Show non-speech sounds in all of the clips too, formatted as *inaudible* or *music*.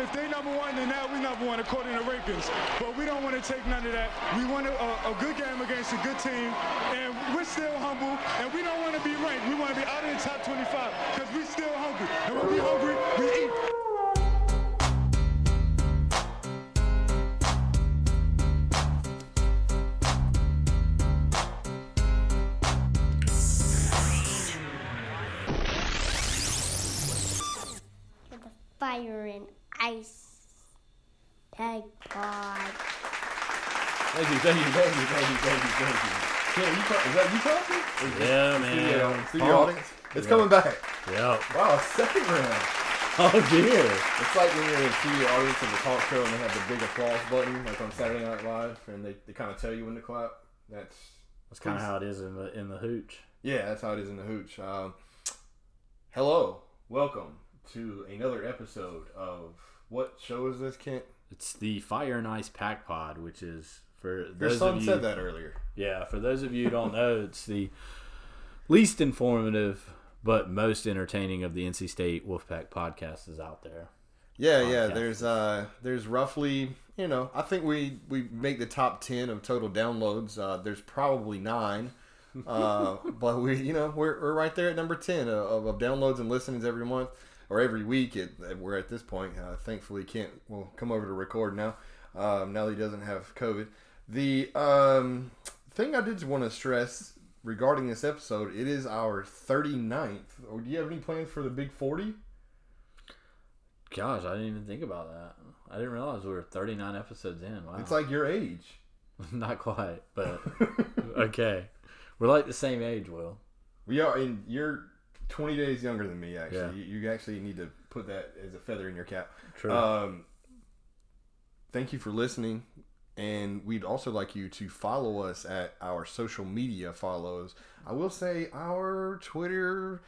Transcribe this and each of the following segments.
if they number one, then now we number one according to rankings. But we don't want to take none of that. We want a, a good game against a good team, and we're still humble, and we don't want to be ranked. We want to be out of the top 25 because we're still hungry. And when we hungry, we eat. Tag pod. Thank you, thank you, thank you, thank you, thank you, thank you. Ken, you talk, is that you talking? Or is Yeah, it man. Studio, studio Pump. audience? It's coming back. Yeah. Wow, second round. Oh dear. It's like when you're in studio audience of the talk show and they have the big applause button, like on Saturday Night Live, and they, they kind of tell you when to clap. That's That's kind of how it is in the in the hooch. yeah, that's how it is in the hooch. Um, hello, welcome to another episode of what show is this, Kent? It's the Fire and Ice Pack Pod, which is for Your those son of you. said that earlier. Yeah, for those of you who don't know, it's the least informative but most entertaining of the NC State Wolfpack podcasts is out there. Yeah, yeah. There's uh, there's roughly, you know, I think we we make the top ten of total downloads. Uh, there's probably nine, uh, *laughs* but we, you know, we're, we're right there at number ten of, of downloads and listenings every month or every week. It, we're at this point. Uh, thankfully, Kent will come over to record now. Um, now that he doesn't have COVID. The um, thing I did want to stress regarding this episode, it is our 39th. Or do you have any plans for the Big 40? Gosh, I didn't even think about that. I didn't realize we were 39 episodes in. Wow. It's like your age. *laughs* not quite, but okay. We're like the same age, Will. We are, and you're 20 days younger than me. Actually, Yeah. you, you actually need to put that as a feather in your cap. True. Um, thank you for listening, and we'd also like you to follow us at our social media follows. I will say our Twitter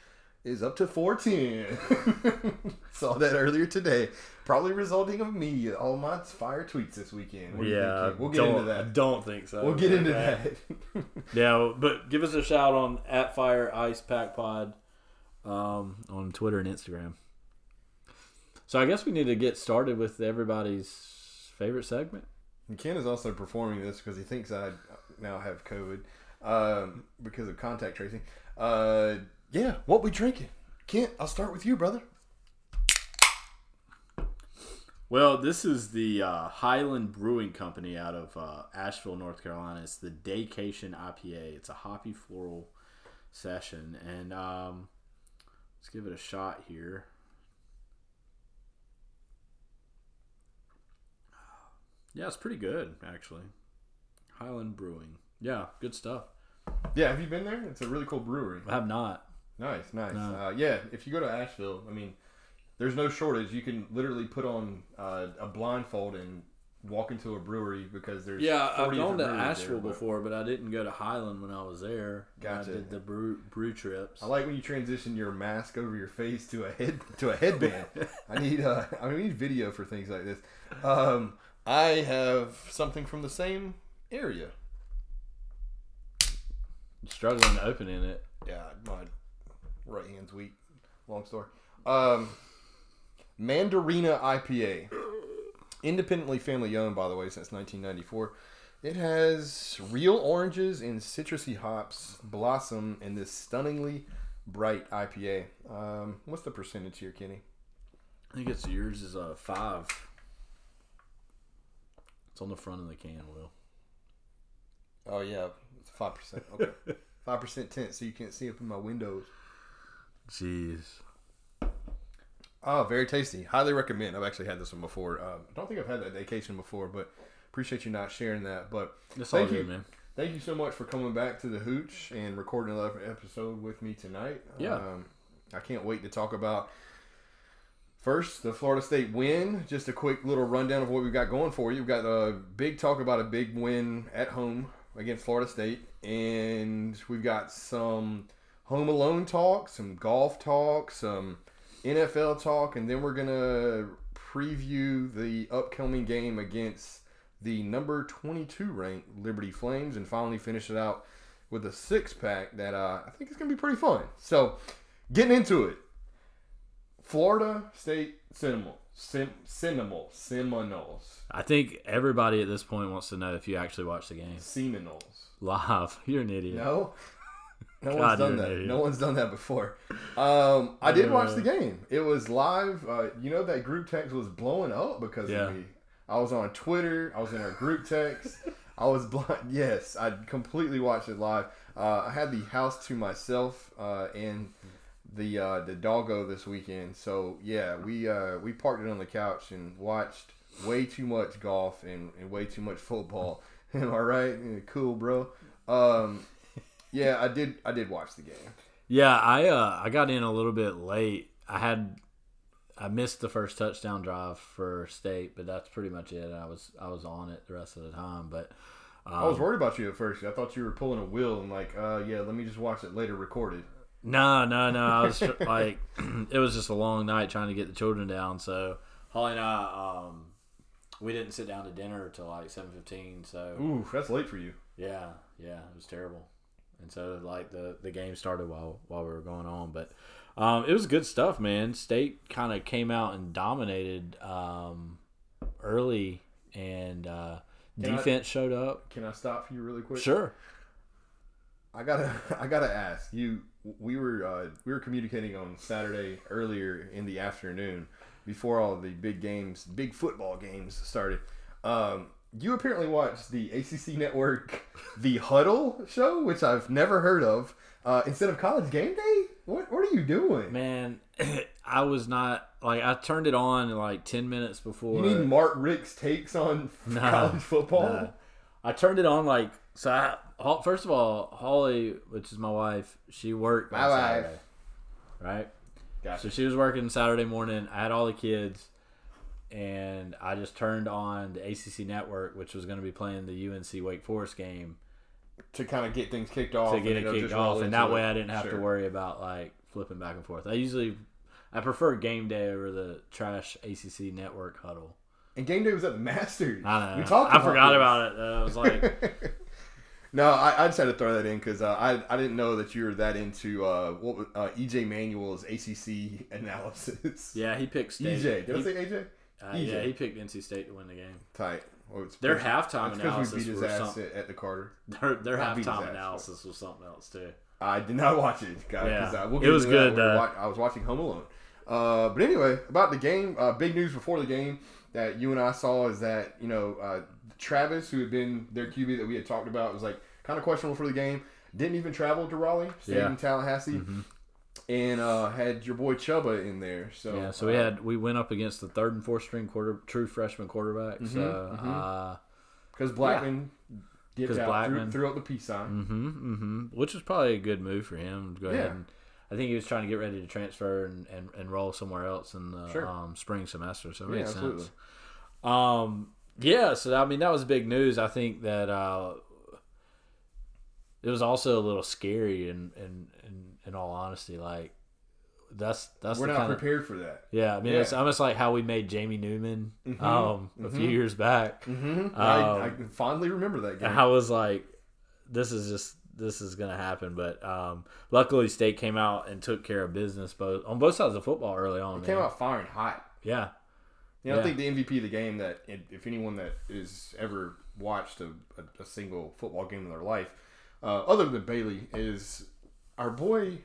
is up to 410. *laughs* Saw that earlier today. Probably resulting of me all my fire tweets this weekend. What do you think, yeah, we'll get into I that. don't think so. We'll get into Okay. that. *laughs* Yeah, but give us a shout on at Fire Ice Pack Pod um, on Twitter and Instagram. So I guess we need to get started with everybody's favorite segment. And Ken is also performing this because he thinks I now have COVID um, because of contact tracing. Uh, yeah, what we drinking? Kent, I'll start with you, brother. Well, this is the uh, Highland Brewing Company out of uh, Asheville, North Carolina. It's the Daycation IPA. It's a hoppy floral session, and um, let's give it a shot here. Yeah, it's pretty good actually. Highland Brewing. Yeah, good stuff. Yeah, have you been there? It's a really cool brewery. I have not. Nice, nice. No. Uh, yeah, if you go to Asheville, I mean, there's no shortage. You can literally put on uh, a blindfold and walk into a brewery because there's Yeah, I've 40 gone to Asheville there, before, but I didn't go to Highland when I was there. Gotcha. I did the brew, brew trips. I like when you transition your mask over your face to a head to a headband. *laughs* I need uh, I need video for things like this. Um, I have something from the same area. struggling opening it. Yeah, my right hand's weak. Long story. Um, Mandarina IPA, independently family owned, by the way, since 1994. It has real oranges and citrusy hops blossom in this stunningly bright IPA. Um, what's the percentage here, Kenny? I think it's yours is a five. It's on the front of the can, Will. Oh yeah, it's five percent. Okay, *laughs* five percent tint, so you can't see up in my windows. Jeez. Oh, very tasty. Highly recommend. I've actually had this one before. Um, I don't think I've had that vacation before, but appreciate you not sharing that. But That's all Thank good, you. man. thank you so much for coming back to the Hooch and recording another episode with me tonight. Yeah. Um, I can't wait to talk about first the Florida State win. Just a quick little rundown of what we've got going for you. We've got a big talk about a big win at home against Florida State, and we've got some home alone talk, some golf talk, some NFL talk, and then we're gonna preview the upcoming game against the number 22 ranked Liberty Flames, and finally finish it out with a six pack that uh, I think is gonna be pretty fun. So, getting into it, Florida State Sem, Seminole, Seminoles, I think everybody at this point wants to know if you actually watched the game Seminoles. live. *laughs* You're an idiot. No, no God, one's done that. No one's done that before. Um, I did watch the game. It was live. Uh, you know that group text was blowing up because Yeah. of me. I was on Twitter. I was in our group text. *laughs* I was blind. Yes, I completely watched it live. Uh, I had the house to myself uh, and the uh, the doggo this weekend. So yeah, we uh, we parked it on the couch and watched way too much golf and, and way too much football. *laughs* Am I right? Cool, bro. Um, yeah, I did. I did watch the game. Yeah, I uh, I got in a little bit late. I had I missed the first touchdown drive for state, but that's pretty much it. I was I was on it the rest of the time, but um, I was worried about you at first. I thought you were pulling a wheel and like, uh, yeah, let me just watch it later recorded. no, no, no. I was *laughs* like, *clears throat* it was just a long night trying to get the children down. So Holly and I, um, we didn't sit down to dinner until like seven fifteen. So Ooh, that's late for you. Yeah, yeah, it was terrible. And so like the the game started while while we were going on, but um, it was good stuff, man. State kind of came out and dominated um, early, and uh, Can I- defense showed up. Can I stop for you really quick? Sure. I gotta, *laughs* I gotta ask you. We were, uh, we were communicating on Saturday earlier in the afternoon, before all the big games, big football games started. Um, you apparently watched the ACC Network, the Huddle show, which I've never heard of. Uh, instead of College Game Day, what, what are you doing? Man, *clears throat* I was not like I turned it on like ten minutes before. You need Mark Richt's takes on *laughs* Nah, college football. nah. I turned it on like so. I, first of all, Holly, which is my wife, she worked My wife. Saturday, right? Gotcha. So she was working Saturday morning. I had all the kids, and I just turned on the ACC network, which was going to be playing the UNC Wake Forest game to kind of get things kicked off. to get and it kicked off, and that it. way I didn't have Sure. to worry about like flipping back and forth. I usually I prefer game day over the trash ACC network huddle. And game day was at the Masters. I know. We talked. I forgot this. about it. though. I was like, *laughs* no, I, I just had to throw that in because uh, I I didn't know that you were that into uh, what uh, EJ Manuel's ACC analysis. yeah, he picked state. EJ, did I say AJ? Uh, yeah, he picked NC State to win the game. Tight. Well, it's Their halftime analysis we beat his ass something. at, at the Carter. *laughs* Their, their Not beat his halftime ass, analysis was something else too. I did not watch it, guys. Yeah. uh, we'll It was good, uh, wa- I was watching Home Alone. Uh, but anyway, about the game, uh, big news before the game that you and I saw is that you know uh, Travis, who had been their QB that we had talked about, was like kind of questionable for the game. Didn't even travel to Raleigh, stayed Yeah. in Tallahassee, and uh, had your boy Chubba in there. So Yeah, so we uh, had we went up against the third and fourth string quarter true freshman quarterbacks. So mhm. uh, because Blackman dipped 'Cause out, Blackman- threw, threw up the peace sign. hmm hmm which was probably a good move for him. to Go ahead and I think he was trying to get ready to transfer and, and, and roll somewhere else in the Sure. um, spring semester. So it Yeah, makes absolutely. sense. Um, yeah, so I mean that was big news. I think that uh, it was also a little scary and in, in, all honesty. Like that's that's We're not kind of prepared for that. yeah. I mean it's almost like how we made Jamie Newman um, a few years back. hmm Um, I, I fondly remember that game. I was like, this is just this is gonna happen. But um, luckily, State came out and took care of business both on both sides of football early on. It came out firing hot. yeah, You know, Yeah. I think the MVP of the game that if anyone that is ever watched a, a, a single football game in their life, uh, other than Bailey, is our boy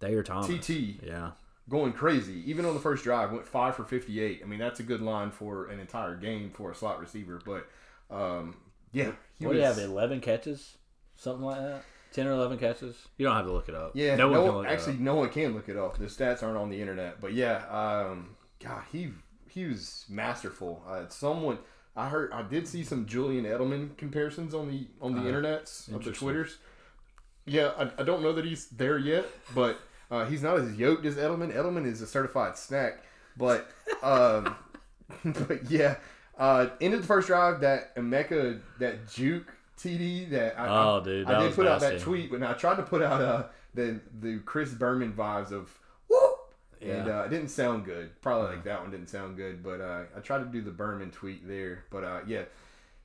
Thayer Thomas. TT Yeah, going crazy. Even on the first drive, went five for fifty-eight. I mean, that's a good line for an entire game for a slot receiver. But um, yeah, he what do you have? Eleven catches, something like that. Ten or eleven catches. You don't have to look it up. Yeah, no no, one can look actually, it up. no one can look it up. The stats aren't on the internet, but yeah, um, God, he he was masterful. Uh, someone I heard, I did see some Julian Edelman comparisons on the on the internets of the Uh, twitters. Yeah, I, I don't know that he's there yet, but uh, he's not as yoked as Edelman. Edelman is a certified snack, but um, *laughs* but yeah, uh, ended the first drive that Emeka that juke TD that I, I- Oh, dude, I did put out that tweet, but I tried to put out uh, the the Chris Berman vibes of whoop, and Yeah. uh, it didn't sound good. Probably like that one didn't sound good, but uh, I tried to do the Berman tweet there. But uh, yeah,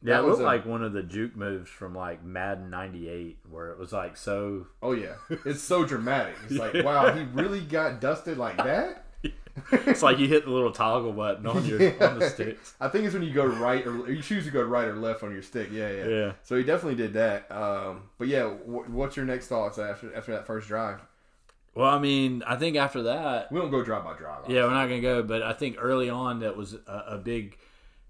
Yeah, that it was looked a- like one of the juke moves from like Madden '98, where it was like so. oh yeah, it's so dramatic. It's like *laughs* wow, he really got dusted like that. *laughs* It's like you hit the little toggle button on your *laughs* on the sticks. I think it's when you go right or you choose to go right or left on your stick. Yeah, yeah. Yeah. So he definitely did that. Um, but yeah, wh- what's your next thoughts after after that first drive? Well, I mean, I think after that, We don't go drive by drive. yeah, we're not gonna go. But I think early on, that was a, a big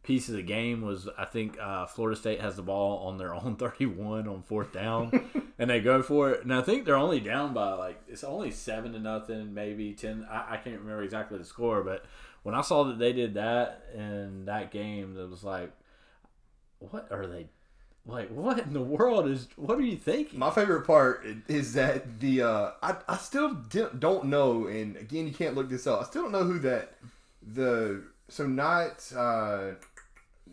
piece of the game. Was I think uh, Florida State has the ball on their own *laughs* thirty-one on fourth down, *laughs* and they go for it. And I think they're only down by like it's only seven to nothing, maybe ten. I, I can't remember exactly the score, but when I saw that they did that in that game, it was like, what are they? Like, what in the world is? What are you thinking? My favorite part is that the uh, I I still don't know, and again you can't look this up. I still don't know who that the so not uh,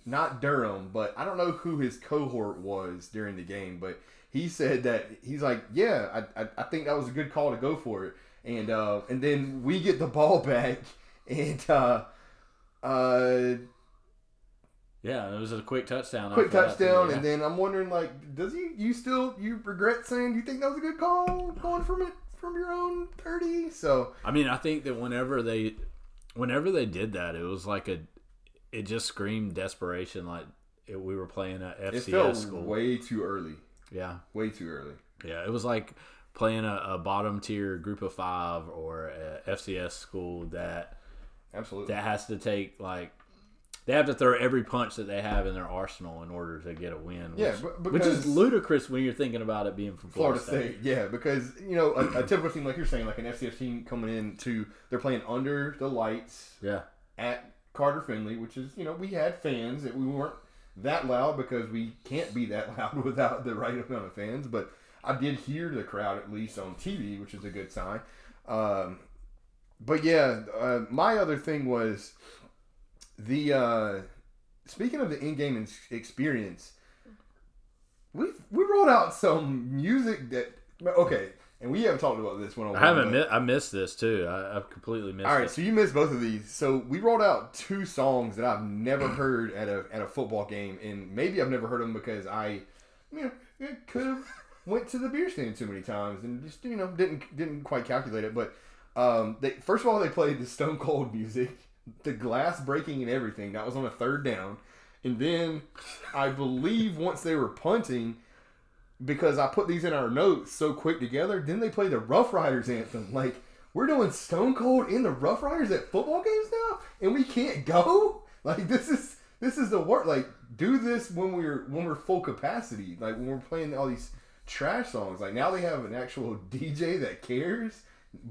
not Durham, but I don't know who his cohort was during the game. But he said that he's like, yeah, I I, I think that was a good call to go for it, and uh, and then we get the ball *laughs* back, and uh, uh, Yeah, it was a quick touchdown. quick after that, too, touchdown, yeah. and then I'm wondering, like, does he? You still you regret saying you think that was a good call going from it from your own thirty? So I mean, I think that whenever they, whenever they did that, it was like a, it just screamed desperation. Like it, we were playing a it FCS felt school. way too early, yeah, way too early. yeah. It was like playing a, a bottom tier group of five or a FCS school that Absolutely. that has to take like. They have to throw every punch that they have in their arsenal in order to get a win. Which, Yeah, but- which is ludicrous when you're thinking about it being from Florida, Florida State, yeah, because you know a, a typical team like you're saying, like an FCS team coming in to they're playing under the lights Yeah, at Carter Finley, which is you know we had fans that we weren't that loud because we can't be that *laughs* loud without the right amount of fans, but I did hear the crowd at least on TV, which is a good sign. Um, but yeah, uh, my other thing was the uh, speaking of the in-game experience, we we rolled out some music that okay, and we haven't talked about this one. on I haven't. Mi- I missed this too. I, I've completely missed it. all right, it. so you missed both of these. So we rolled out two songs that I've never *clears throat* heard at a at a football game, and maybe I've never heard them because I, you know, could have went to the beer stand too many times and just you know didn't didn't quite calculate it. But um, they first of all they played the Stone Cold *laughs* music, the glass breaking and everything. That was on a third down, and then I believe once they were punting because I put these in our notes so quick together. Then they play the Rough Riders anthem. Like we're doing Stone Cold in the Rough Riders at football games now, and we can't go. *laughs* Like this is this is the work. Like do this when we're when we're full capacity. Like when we're playing all these trash songs. Like now they have an actual *laughs* DJ that cares.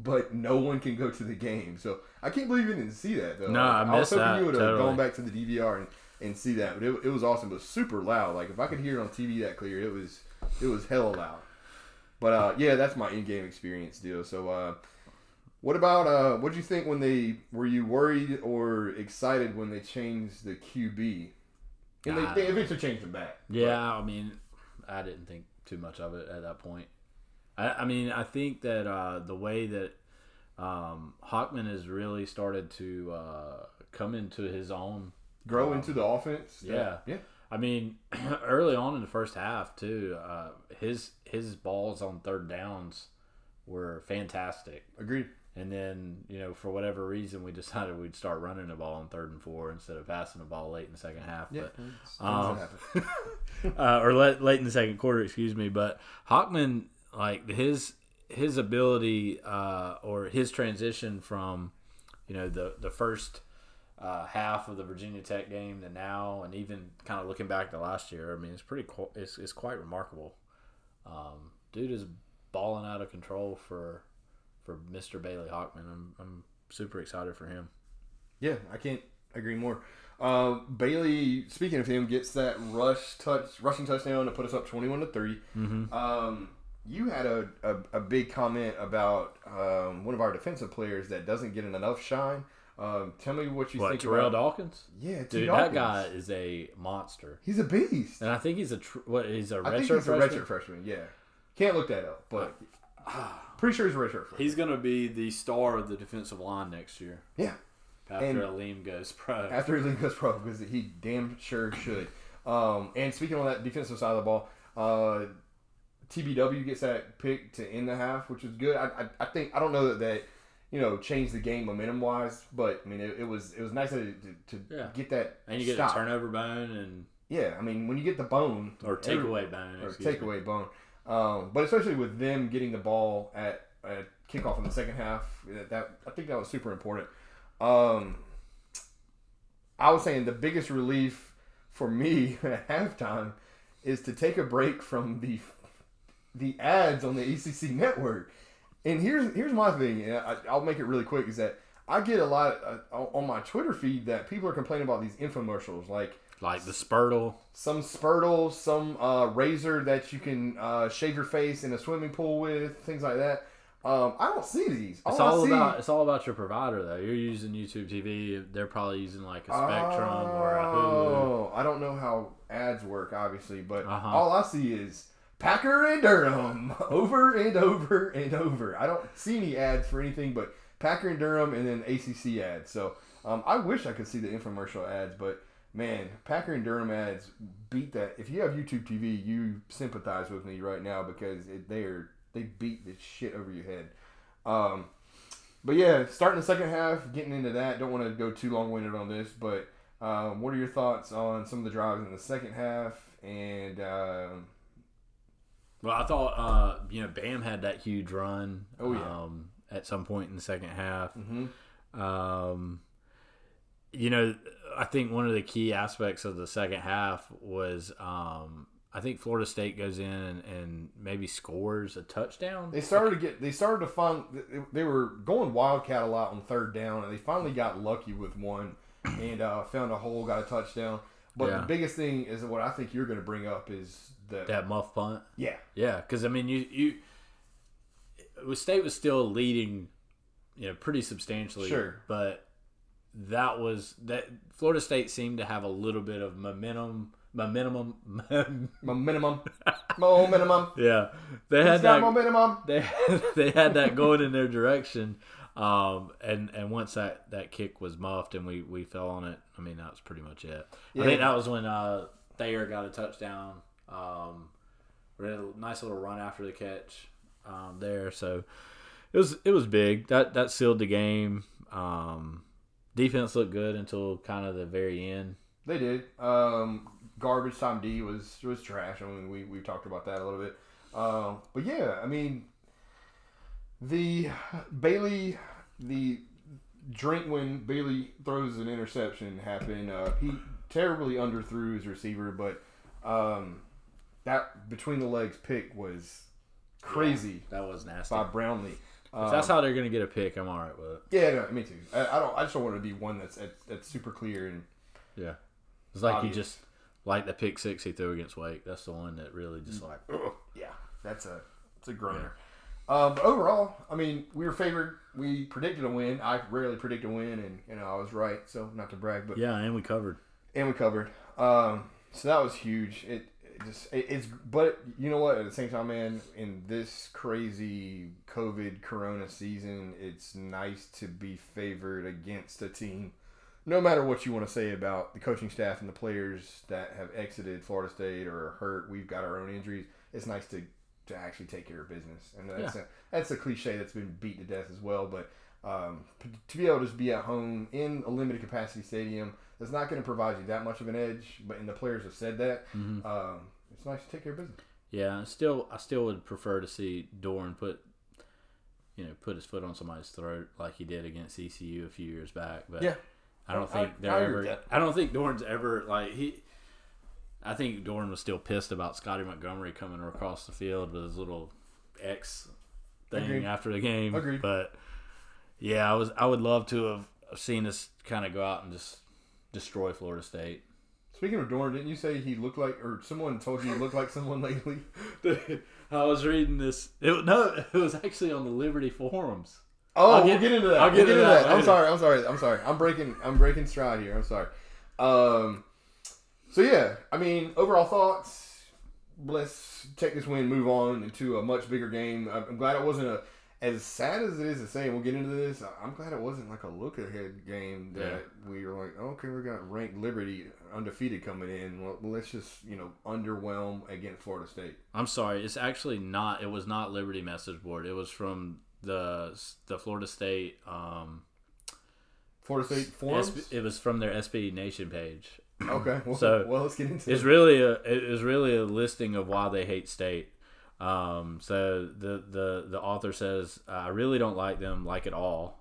But no one can go to the game, so I can't believe you didn't see that. Though. No, I was missed hoping that, you would have totally. gone back to the DVR and, and see that. But it, it was awesome. It was super loud. Like if I could hear it on TV that clear, it was it was hella loud. But uh, yeah, that's my in-game experience deal. So, uh, what about uh, what did you think when they were you worried or excited when they changed the QB? And they, they eventually changed them back. Yeah, I mean, I didn't think too much of it at that point. I, I mean, I think that uh, the way that um, Hockman has really started to uh, come into his own. Grow into the offense. Yeah. yeah. I mean, *clears throat* early on in the first half too, uh, his his balls on third downs were fantastic. Agreed. And then, you know, for whatever reason, we *laughs* decided we'd start running the ball on third and four instead of passing the ball late in the second half. Yeah. But um, *laughs* uh, or late, late in the second quarter, excuse me. But Hockman, like his his ability uh, or his transition from you know the the first uh, half of the Virginia Tech game to now, and even kind of looking back to last year, I mean, it's pretty it's, it's quite remarkable. Um, dude is balling out of control for for Mr. Bailey Hockman. I'm I'm super excited for him. Yeah, I can't agree more. Uh, Bailey, speaking of him, gets that rush touch, rushing touchdown to put us up twenty-one to 3 Mm-hmm. Um, you had a, a, a big comment about um, one of our defensive players that doesn't get enough shine. Um, tell me what you What think Terrell about. Dawkins? Yeah, T. Dude, Dawkins. that guy is a monster. He's a beast. And I think he's a tr- what? He's a I think redshirt he's a freshman. redshirt freshman. Yeah, can't look that up, but *sighs* pretty sure he's a redshirt freshman. He's going to be the star of the defensive line next year Yeah, after And- Alim goes pro. after he goes pro because he damn sure should. Um, and speaking on that defensive side of the ball, uh, TBW gets that pick to end the half, which is good. I, I, I think I don't know that, that you know, change the game momentum wise. But I mean, it, it was it was nice to, to, to Yeah. get that And you get stop. a turnover bone and Yeah, I mean, when you get the bone or takeaway bone. or takeaway bone. Um, but especially with them getting the ball at, at kickoff in the second half, that, that I think that was super important. Um, I was saying the biggest relief for me *laughs* at halftime is to take a break from the the ads on the ACC network. And here's here's my thing, and I, I'll make it really quick. Is that I get a lot uh, on my Twitter feed that people are complaining about these infomercials, like Like the Spurtle. some Spurtle, some uh, razor that you can uh, shave your face in a swimming pool with, things like that. Um, I don't see these. It's all see, about it's all about your provider though. You're using YouTube TV. They're probably using like a Spectrum or a Hulu. Oh, I don't know how ads work, obviously, but Uh-huh. all I see is Packer and Durham *laughs* over and over and over. I don't see any ads for anything but Packer and Durham and then ACC ads. So um, I wish I could see the infomercial ads, but man, Packer and Durham ads beat that. If you have YouTube TV, you sympathize with me right now because it, they are they beat the shit over your head. Um, but yeah, starting the second half, getting into that. Don't want to go too long winded on this, but um, what are your thoughts on some of the drives in the second half? And um, Well, I thought uh, you know Bam had that huge run. Oh, yeah. Um, at some point in the second half. mhm. Um, you know, I think one of the key aspects of the second half was um, I think Florida State goes in and, and maybe scores a touchdown. they started to get they started to find they were going wildcat a lot on third down, and they finally got lucky with one and uh, found a hole, got a touchdown. But Yeah. the biggest thing is what I think you're going to bring up is the that muff punt. yeah Yeah, because I mean, you you State was still leading, you know, pretty substantially. Sure. but that was that Florida State seemed to have a little bit of momentum. Momentum. *laughs* momentum, momentum. *laughs* yeah, they had It's that. momentum. *laughs* They they had that going in their direction. Um, and and once that, that kick was muffed and we, we fell on it, I mean that was pretty much it. Yeah. I think that was when uh, Thayer got a touchdown. Um, we had a nice little run after the catch um, there, so it was it was big. That that sealed the game. Um, defense looked good until kind of the very end. They did. Um, garbage time D was was trash. I mean, we we talked about that a little bit. Um, but yeah, I mean, the Bailey, the drink when Bailey throws an interception happened. Uh, he terribly underthrew his receiver, but um, that between the legs pick was crazy That was nasty. by Brownlee. if Um, that's how they're gonna get a pick, I'm all right with it. yeah, no, me too. I, I don't. I just don't want to be one that's that's super clear and Yeah. It's like Obvious. you just like the pick six he threw against Wake. That's the one that really just like Yeah, that's a it's a groaner. Um, but overall, I mean, we were favored. We predicted a win. I rarely predict a win, and you know I was right. So not to brag, but Yeah, and we covered. and we covered. Um, so that was huge. It just it, it's but you know what? At the same time, man, in this crazy COVID Corona season, it's nice to be favored against a team. No matter what you want to say about the coaching staff and the players that have exited Florida State or are hurt, we've got our own injuries. It's nice to to actually take care of business, and that's a, that's a cliche that's been beat to death as well. But um, to be able to just be at home in a limited capacity stadium that's not going to provide you that much of an edge. But and the players have said that um, it's nice to take care of business. Yeah, still I still would prefer to see Dorn put you know, put his foot on somebody's throat like he did against ECU a few years back. But Yeah. I don't I- think they're I ever. I don't think Dorn's ever like he I think Dorn was still pissed about Scottie Montgomery coming across the field with his little X thing Agreed. after the game. Agreed. But yeah, I was I would love to have seen us kind of go out and just destroy Florida State. Speaking of Dorn, didn't you say he looked like, or someone told you he looked like someone lately? *laughs* I was reading this. It, no, it was actually on the Liberty forums. Oh, I'll we'll get- get into that. I'll get get, into that that. I'm sorry. I'm sorry. I'm sorry. I'm breaking. I'm breaking stride here. I'm sorry. Um. So yeah, I mean, overall thoughts. Let's take this win, move on into a much bigger game. I'm glad it wasn't a as sad as it is to say. and We'll get into this. I'm glad it wasn't like a look ahead game that Yeah. we were like, okay, we got ranked Liberty undefeated coming in. Well, let's just you know underwhelm against Florida State. I'm sorry, it's actually not. It was not Liberty message board. It was from the the Florida State. Um, Florida State forums. SB, it was from their SB Nation page. okay. Well, So, well, let's get into It's it. really a it is really a listing of why they hate state. Um, so the the the author says I really don't like them like at all.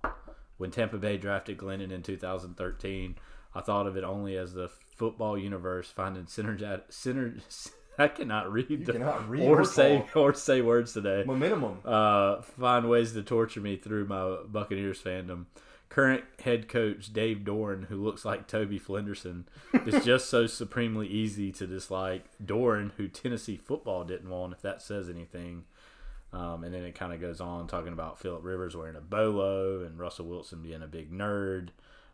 When Tampa Bay drafted Glennon in 2013, I thought of it only as the football universe finding synergy. Syner, *laughs* I cannot read the, cannot read or or say or say words today Momentum. uh, find ways to torture me through my Buccaneers fandom. Current head coach Dave Doeren, who looks like Toby Flenderson, is *laughs* just so supremely easy to dislike. Doeren, who Tennessee football didn't want, if that says anything. Um, and then it kind of goes on talking about Philip Rivers wearing a bolo and Russell Wilson being a big nerd.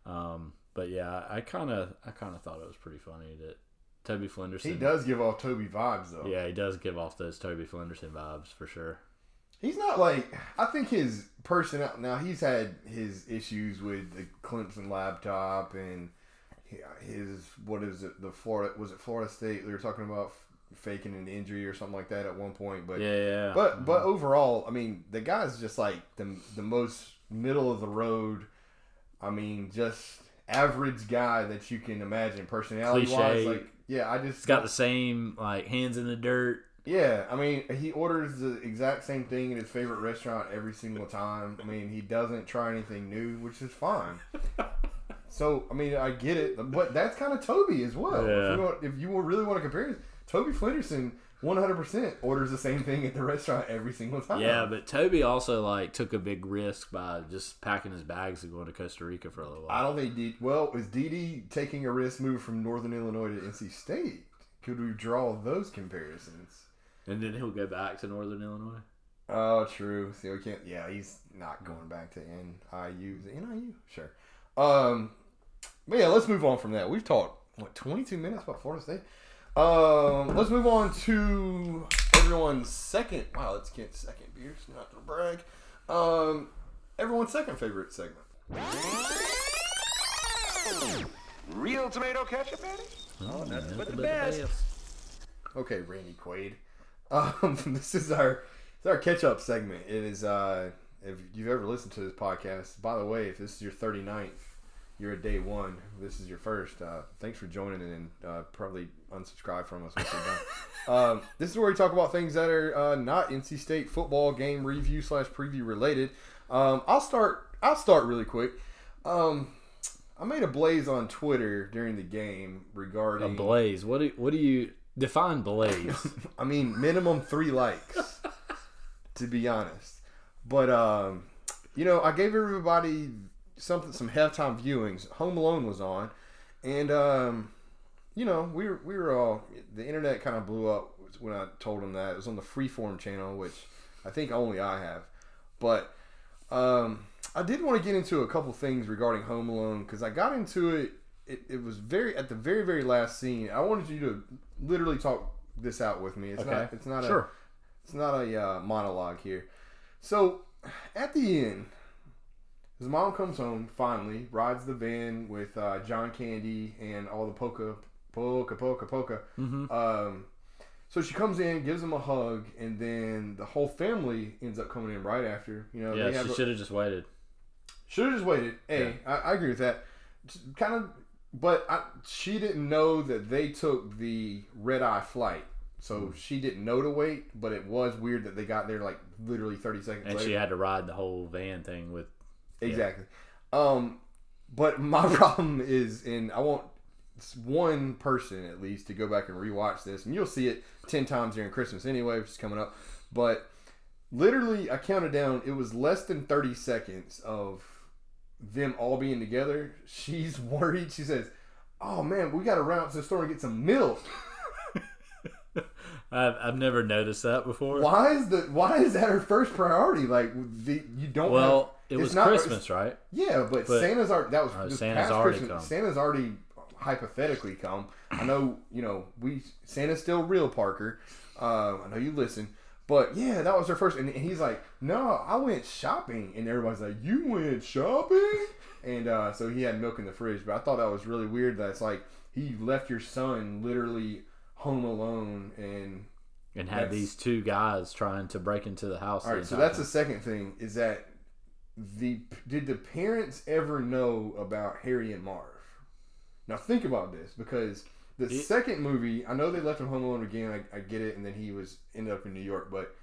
Um, but yeah, I kind of I kind of thought it was pretty funny that Toby Flenderson. He does give off Toby vibes though. Yeah, he does give off those Toby Flenderson vibes for sure. He's not like I think his personality. Now he's had his issues with the Clemson laptop and his what is it? The Florida was it Florida State? They were talking about faking an injury or something like that at one point. But Yeah, yeah. but but mm-hmm. overall, I mean, the guy's just like the the most middle of the road. I mean, just average guy that you can imagine, personality wise. Like, yeah, I just It's got the same like hands in the dirt. Yeah, I mean, he orders the exact same thing in his favorite restaurant every single time. I mean, he doesn't try anything new, which is fine. so, I mean, I get it, but that's kind of Toby as well. Yeah. If, you want, if you really want to compare Toby hundred percent orders the same thing at the restaurant every single time. Yeah, but Toby also like took a big risk by just packing his bags and going to Costa Rica for a little while. I don't think. D- well, is DD taking a risk move from Northern Illinois to NC State? Could we draw those comparisons? And then he'll go back to Northern Illinois. Oh, true. See, we can't. Yeah, he's not going back to NIU. Is it NIU? Sure. Um, but yeah, let's move on from that. We've talked what 22 minutes about Florida State. Um, let's move on to everyone's second. Wow, let's get second beers. Not to brag. Um, everyone's second favorite segment. Real tomato ketchup, Eddie? Oh, nothing but the best. Okay, Randy Quaid. Um, *laughs* this is our it's our catch up segment. It is uh, if you've ever listened to this podcast. By the way, if this is your 39th, you're at day one. This is your first. Uh, thanks for joining and uh, probably unsubscribe from us once done. *laughs* um, this is where we talk about things that are uh, not NC State football game review slash preview related. Um, I'll start. I'll start really quick. Um, I made a blaze on Twitter during the game regarding A blaze. What do what do you define blaze? *laughs* I mean, minimum three likes, to be honest. But um, you know, I gave everybody something, some halftime viewings. Home Alone was on, and um, you know, we were we were all the internet kind of blew up when I told them that it was on the Freeform channel, which I think only I have. But um, I did want to get into a couple things regarding Home Alone because I got into it. It, it was very at the very very last scene. I wanted you to literally talk this out with me. It's Okay. not. It's not a. Sure. It's not a uh, monologue here. So at the end, his mom comes home finally, rides the van with uh, John Candy and all the polka, polka, polka, polka. Um, so she comes in, gives him a hug, and then the whole family ends up coming in right after. You know, yeah, they have she should have just waited. should have just waited. Hey, I, I agree with that. Kind of, but I, she didn't know that they took the red eye flight, so Hmm. she didn't know to wait. But it was weird that they got there like literally thirty seconds And later. she had to ride the whole van thing with exactly. Um, but my *laughs* problem is, and I want one person at least to go back and rewatch this, and you'll see it ten times during Christmas anyway, which is coming up. But literally, I counted down. It was less than thirty seconds of them all being together. She's *laughs* worried. She says, "Oh man, we got to run out to the store and get some milk." *laughs* I've, I've never noticed that before. Why is the Why is that her first priority? Like the you don't. Well, have, it was not- Christmas, right? Yeah, but, But- Santa's already that was this Santa's already Christmas. come. Santa's already hypothetically come. I know you know we Santa's still real, Parker. Uh, I know you listen, but yeah, that was her first. And, and he's like, "No, I went shopping," and everybody's like, "You went shopping?" And uh, so he had milk in the fridge. But I thought that was really weird. That it's like he left your son literally home alone and and had these two guys trying to break into the house. All right, so that's the second thing is that the did the parents ever know about Harry and Marv? Now think about this because the It- second movie, I know they left him home alone again. I, I get it, and then he was ended up in New York, but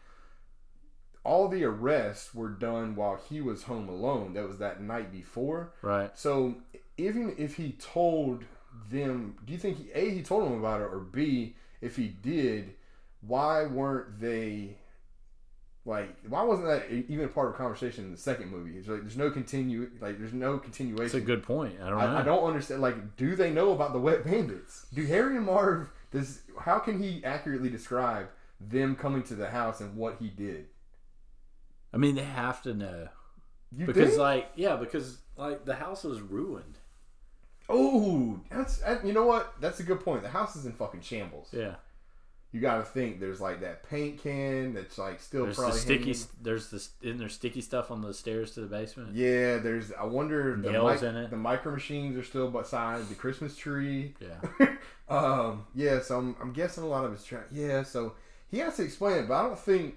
all the arrests were done while he was home alone. That was that night before. right. So even if he told them, do you think he, a he told them about it, or b if he did, why weren't they like? Why wasn't that even a part of the conversation in the second movie? It's like there's no continue, like there's no continuation. That's a good point. I don't know. I, I don't understand. Like, do they know about the wet bandits? Do Harry and Marv? Does how can he accurately describe them coming to the house and what he did? I mean, they have to know You because, think? like, yeah, because like the house was ruined. oh, that's you know what? That's a good point. The house is in fucking shambles. Yeah. You got to think there's like that paint can that's like still There's the probably sticky. hanging. There's the isn't there sticky stuff on the stairs to the basement? Yeah, there's. I wonder if the, Nails mic- in it. the micro machines are still beside the Christmas tree. Yeah. *laughs* um, yeah, so I'm, I'm guessing a lot of his tra- Yeah, so he has to explain it, but I don't think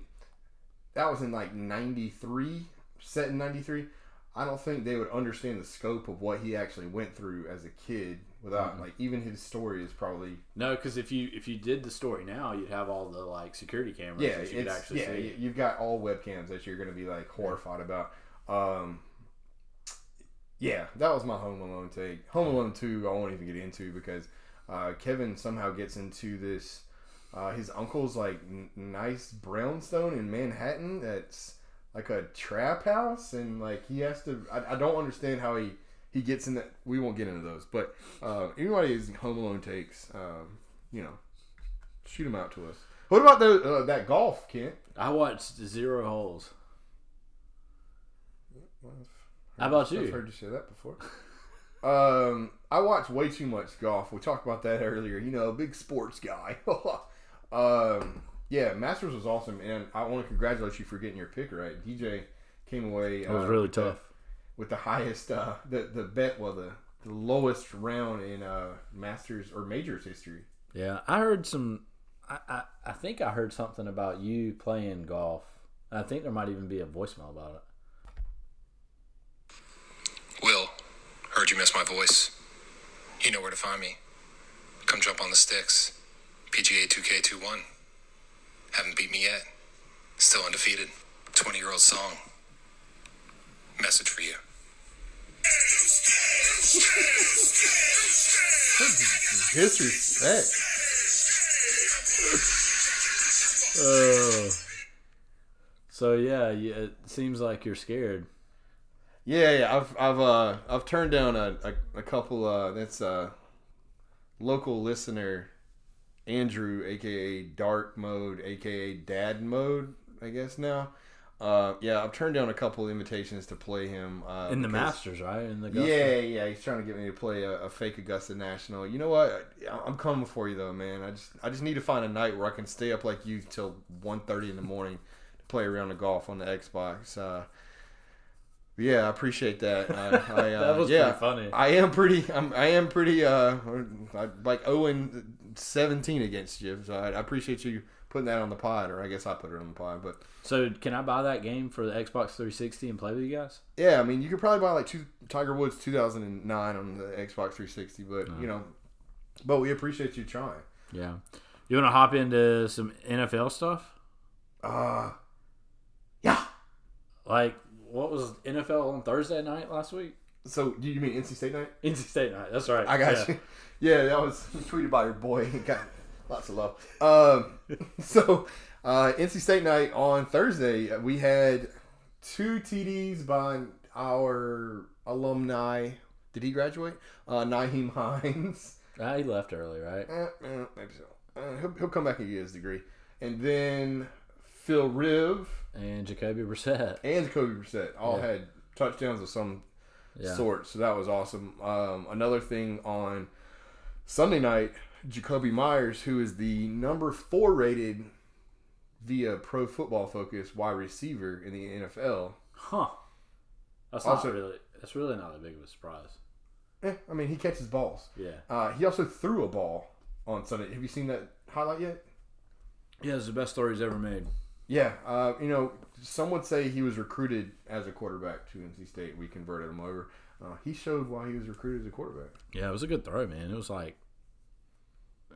that was in like '93, set in '93. I don't think they would understand the scope of what he actually went through as a kid without Mm-hmm. like even his story is probably No, because if you if you did the story now, you'd have all the like security cameras yeah, that you could actually yeah, see. you've got all webcams that you're going to be like horrified about. Um, yeah, that was my Home Alone take. Home Alone two, I won't even get into because uh, Kevin somehow gets into this. Uh, his uncle's like n- nice brownstone in Manhattan. That's like a trap house, and like he has to. I, I don't understand how he he gets in that. We won't get into those, but uh, anybody who's Home Alone takes, um, you know, shoot them out to us. What about the uh, that golf, Kent? I watched Zero Holes. How about you? I've heard you say that before. *laughs* um, I watch way too much golf. We talked about that earlier. You know, big sports guy. *laughs* um, yeah, Masters was awesome, and I want to congratulate you for getting your pick right. DJ came away. It was uh, really tough. With the highest, uh, the the bet, well, the the lowest round in uh, Masters or Majors history. Yeah, I heard some. I, I I think I heard something about you playing golf. I think there might even be a voicemail about it. Will, heard you miss my voice. You know where to find me. Come jump on the sticks. PGA 2K21. Haven't beat me yet. Still undefeated. 20 year old song. Message for you. Disrespect. Oh. So yeah, you, it seems like you're scared. Yeah, yeah. I've I've uh I've turned down a a, a couple. Uh, that's uh local listener Andrew, aka Dark Mode, aka Dad Mode. I guess now. Uh, yeah, I've turned down a couple invitations to play him uh, In the because- Masters, right? In the Augusta? Yeah, yeah, he's trying to get me to play a, a fake Augusta National. You know what? I- I'm coming for you though, man. I just I just need to find a night where I can stay up like you till 1.30 in the morning to play around the golf on the Xbox. Uh, yeah, I appreciate that. *laughs* I, I, uh, That was yeah, pretty funny. I am pretty. I'm, I am pretty. Uh, like 0 and 17 against you. So I, I appreciate you putting that on the pod, or I guess I put it on the pod. But So can I buy that game for the Xbox 360 and play with you guys? Yeah, I mean, you could probably buy like two Tiger Woods 2009 on the Xbox 360, but you know, but we appreciate you trying. Yeah. You want to hop into some NFL stuff? Uh yeah. Like what was NFL on Thursday night last week? So, do you mean NC State night? NC State night. That's right. I got Yeah. you. *laughs* Yeah, that was *laughs* tweeted by your boy. *laughs* Got lots of love. Um, *laughs* so, uh, NC State night on Thursday, we had two TDs by our alumni. Did he graduate? Uh, Nyheim Hines. *laughs* Ah, he left early, right? Eh, eh, maybe so. Uh, he'll, he'll come back and get his degree. And then Phil Riv And Jacoby Brissett. and Kobe Brissett all Yeah. had touchdowns of some Yeah. sort. So that was awesome. Um, another thing on Sunday night, Jakobi Meyers, who is the number four rated via Pro Football Focus wide receiver in the NFL. Huh. That's Also- not really. That's really not that big of a surprise. Eh, I mean, he catches balls. Yeah. Uh, he also threw a ball on Sunday. Have you seen that highlight yet? Yeah, it's the best story he's ever made. Yeah, uh, you know, some would say he was recruited as a quarterback to NC State. We converted him over. Uh, he showed why he was recruited as a quarterback. Yeah, it was a good throw, man. It was like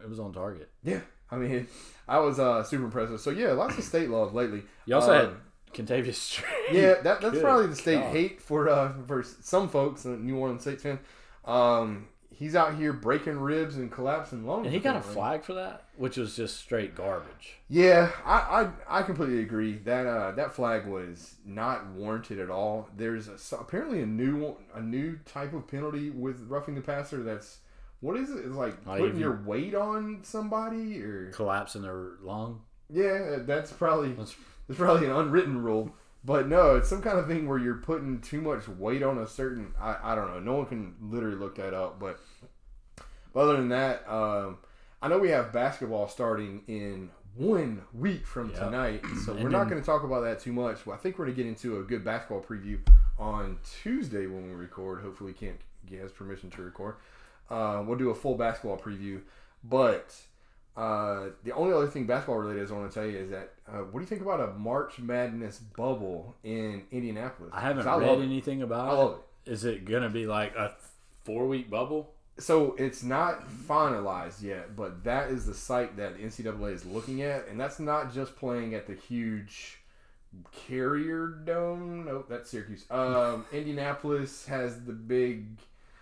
it was on target. Yeah, I mean, I was uh, super impressive. So yeah, lots of state love lately. You also Uh, had Kentavius Street. Yeah, that, that's Good probably the state God. hate for uh, for some folks, uh, New Orleans Saints fan. Um, he's out here breaking ribs and collapsing lungs. And he got a flag for that, which was just straight garbage. Yeah, I, I I completely agree that uh, that flag was not warranted at all. There's a, apparently a new a new type of penalty with roughing the passer. That's what is it? It's like Not putting even- your weight on somebody, or Collapsing their lung. yeah, that's probably That's it's probably an unwritten rule. But no, it's some kind of thing where you're putting too much weight on a certain. I, I don't know. No one can literally look that up. But, other than that, um, I know we have basketball starting in one week from tonight, *clears throat* so we're not then- going to talk about that too much. But I think we're going to get into a good basketball preview on Tuesday when we record. Hopefully, Kent has permission to record. Uh, we'll do a full basketball preview, but. Uh, the only other thing basketball related I want to tell you is that uh, what do you think about a March Madness bubble in Indianapolis? I haven't 'Cause read it. anything about I love it. Is it gonna be like a four week bubble? So it's not finalized yet, but that is the site that NCAA is looking at, and that's not just playing at the huge Carrier Dome. Nope, that's Syracuse. Um, Indianapolis has the big,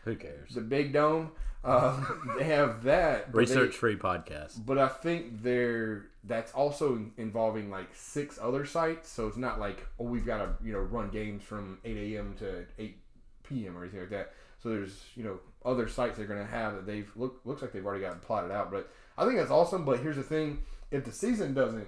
Who cares? the big dome. Um, *laughs* they have that. but they- Research free podcast. But I think they're that's also involving like six other sites, so it's not like oh we've got to you know run games from eight a.m. to eight p.m. or anything like that. So there's you know other sites they're going to have that they've look looks like they've already got plotted out. But I think that's awesome. But here's the thing: if the season doesn't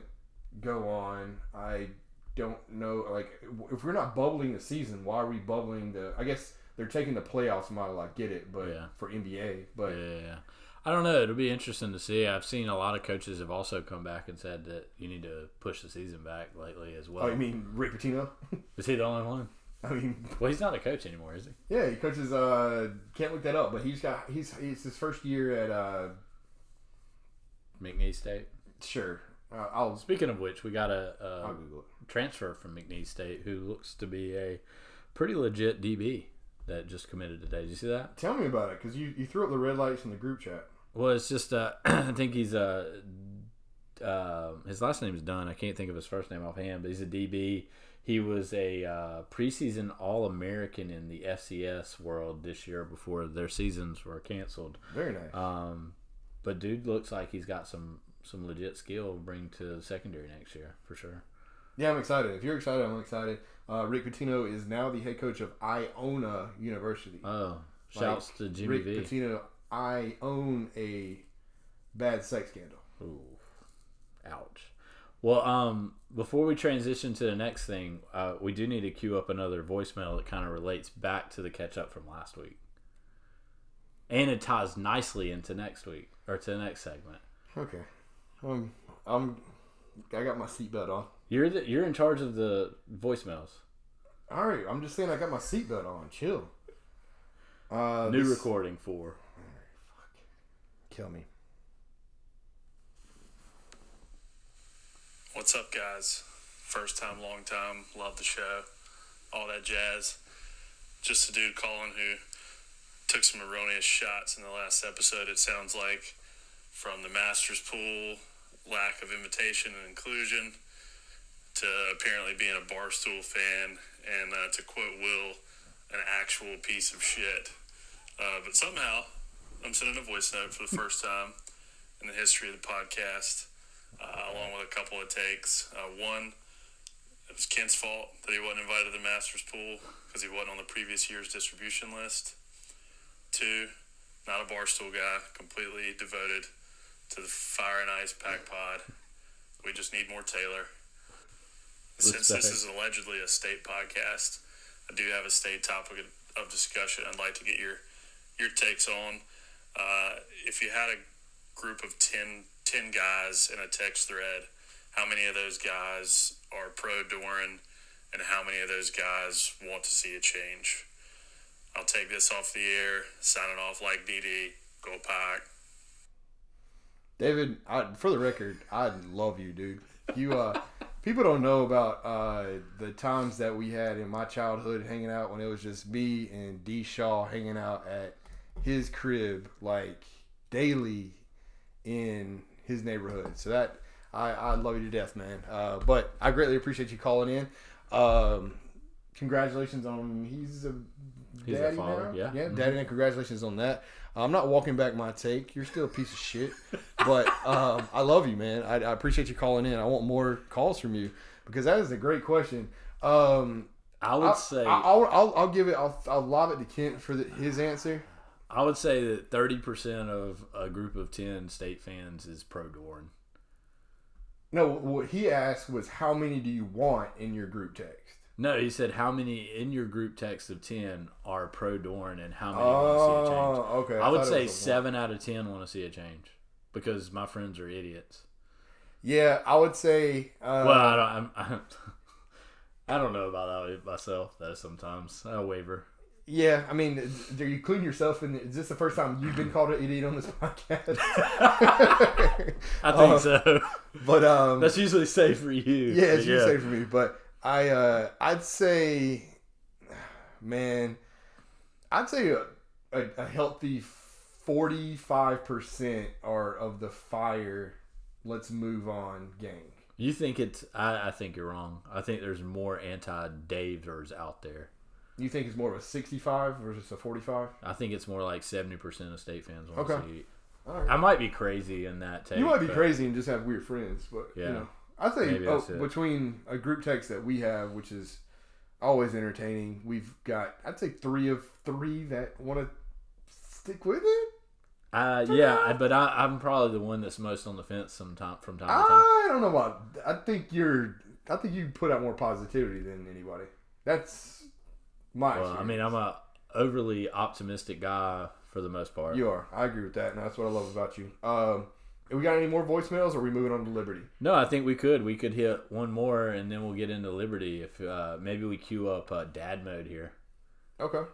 go on, I don't know. Like if we're not bubbling the season, why are we bubbling the? I guess they're taking the playoffs model. I get it, but Yeah. for NBA, but Yeah, I don't know. It'll be interesting to see. I've seen a lot of coaches have also come back and said that you need to push the season back lately as well. oh, you mean Rick Pitino? *laughs* Is he the only one? *laughs* I mean, Well, he's not a coach anymore, is he? Yeah, he coaches. Uh, can't look that up, but he's got he's it's his first year at. Uh, McNeese State. sure, uh, I'll Speaking of which, we got a, a transfer from McNeese State who looks to be a pretty legit DB that just committed today. Did you see that? Tell me about it because you, you threw up the red lights in the group chat. Well, it's just uh, *clears throat* I think he's uh, uh, his last name is Dunn. I can't think of his first name offhand, but he's a DB. He was a uh, preseason All American in the FCS world this year before their seasons were canceled. Very nice. Um, but dude looks like he's got some some legit skill to bring to secondary next year for sure. yeah, I'm excited. If you're excited, I'm excited. Uh, Rick Pitino is now the head coach of Iona University. Oh, shouts to Jimmy Rick V. Pitino. I own a bad sex scandal. Ooh, ouch. Well, um, before we transition to the next thing, uh, we do need to queue up another voicemail that kind of relates back to the catch up from last week, and it ties nicely into next week or to the next segment. Okay, um, I'm I got my seatbelt on. You're the, you're in charge of the voicemails. All right, I'm just saying I got my seatbelt on. Chill. Uh, New this- recording for Kill me. What's up, guys? First time, long time. Love the show. All that jazz. Just a dude calling who took some erroneous shots in the last episode, it sounds like, from the Masters pool, lack of invitation and inclusion, to apparently being a Barstool fan, and uh, to quote Will, an actual piece of shit. Uh, but somehow, I'm sending a voice note for the first time in the history of the podcast uh, along with a couple of takes. Uh, one, it was Kent's fault that he wasn't invited to the Masters pool because he wasn't on the previous year's distribution list. Two, not a barstool guy, completely devoted to the Fire and Ice Pack Pod. We just need more Taylor. Since this is allegedly a state podcast, I do have a state topic of- discussion. I'd like to get your your takes on. Uh, if you had a group of 10, 10 guys in a text thread, how many of those guys are pro Doeren and how many of those guys want to see a change? I'll take this off the air, signing off like DD. Go Pack. David, I, for the record, I love you, dude. You, uh, *laughs* people don't know about uh, the times that we had in my childhood hanging out when it was just me and D Shaw hanging out at his crib like daily in his neighborhood. So that I, I love you to death, man. Uh, but I greatly appreciate you calling in. Um, congratulations on he's a He's a daddy father, now. yeah. Mm-hmm. yeah, daddy, and congratulations on that. I'm not walking back my take. You're still a piece of shit, but um, I love you, man. I, I appreciate you calling in. I want more calls from you because that is a great question. Um, I would I'll, say I'll, I'll, I'll give it. I'll, I'll lob it to Kent for the, his answer. I would say that thirty percent of a group of ten state fans is pro Doeren. No, what he asked was how many do you want in your group text? No, he said how many in your group text of ten are pro Doeren and how many want to see a change. Oh, okay. I, would say seven out of ten want to see a change because my friends are idiots. Yeah, I would say. Uh, well, I don't. I'm, *laughs* I don't know about that myself. Though sometimes I waver. yeah, I mean, do you clean yourself And Is this the first time you've been called an idiot on this *laughs* podcast? *laughs* I think Uh, so. but um, That's usually safe for you. yeah, it's But you say for me. But I, uh, I'd say, man, I'd say a, a, a healthy forty-five percent are of the fire. Let's move on, gang. You think it's? I, I think you're wrong. I think there's more anti-Davers out there. You think it's more of a sixty-five versus a forty-five? I think it's more like seventy percent of state fans want Okay. to see. Right. I might be crazy in that take. You might be crazy and just have weird friends, but you Yeah. know, I think oh, between a group text that we have, which is always entertaining, we've got I'd say three of three that want to stick with it. Uh, yeah, I- but I, I'm probably the one that's most on the fence some time from time to time. I don't know about. I think you're. I think you put out more positivity than anybody. That's my. Well, I mean, I'm a overly optimistic guy for the most part. you are. I agree with that, and that's what I love about you. Um, we got any more voicemails? Or are we moving on to Liberty? No, I think we could. We could hit one more, and then we'll get into Liberty. If uh, maybe we queue up uh, Dad mode here. Okay.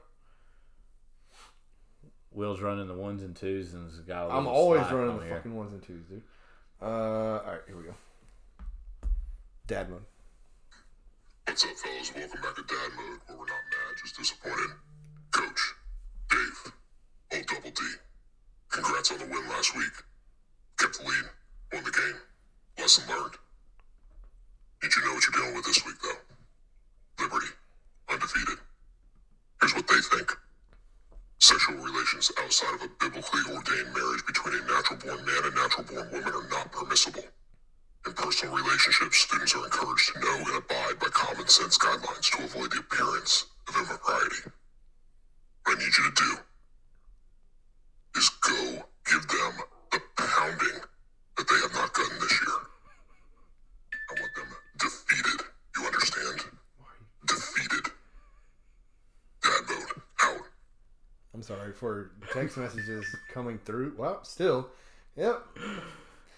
Will's running the ones and twos, and has got. A I'm always running the here. fucking ones and twos, dude. Uh, all right, here we go. Dad mode. What's up, fellas? Welcome back to Dad Mode, where we're not mad, just disappointed. Coach, Dave, old Double D. Congrats on the win last week. Kept the lead, won the game. Lesson learned. Did you know what you're dealing with this week, though. Liberty, undefeated. Here's what they think. Sexual relations outside of a biblically ordained marriage between a natural born man and natural born woman are not permissible. In personal relationships, students are encouraged to know and abide by common sense guidelines to avoid the appearance of impropriety. What I need you to do is go give them the pounding that they have not gotten this year. I want them defeated. You understand? Defeated. Dad mode out. I'm sorry for text messages coming through. Well, still, yep.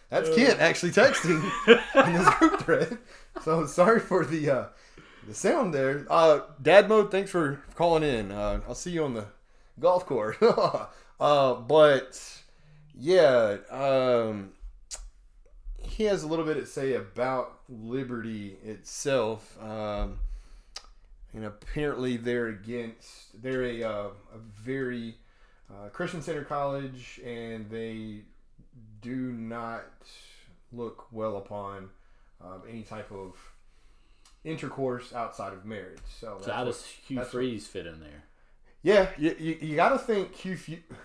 That's Kent actually texting *laughs* in this group thread. So sorry for the uh, the sound there. Uh, Dad mode, thanks for calling in. Uh, I'll see you on the golf course. *laughs* uh, but yeah, um, he has a little bit to say about Liberty itself. Um, and apparently they're against they're a, uh, a very uh, christian center college and they do not look well upon um, any type of intercourse outside of marriage so, So that's how what- does Hugh that's what- Freeze fit in there? Yeah, you, you, you got to think Hugh,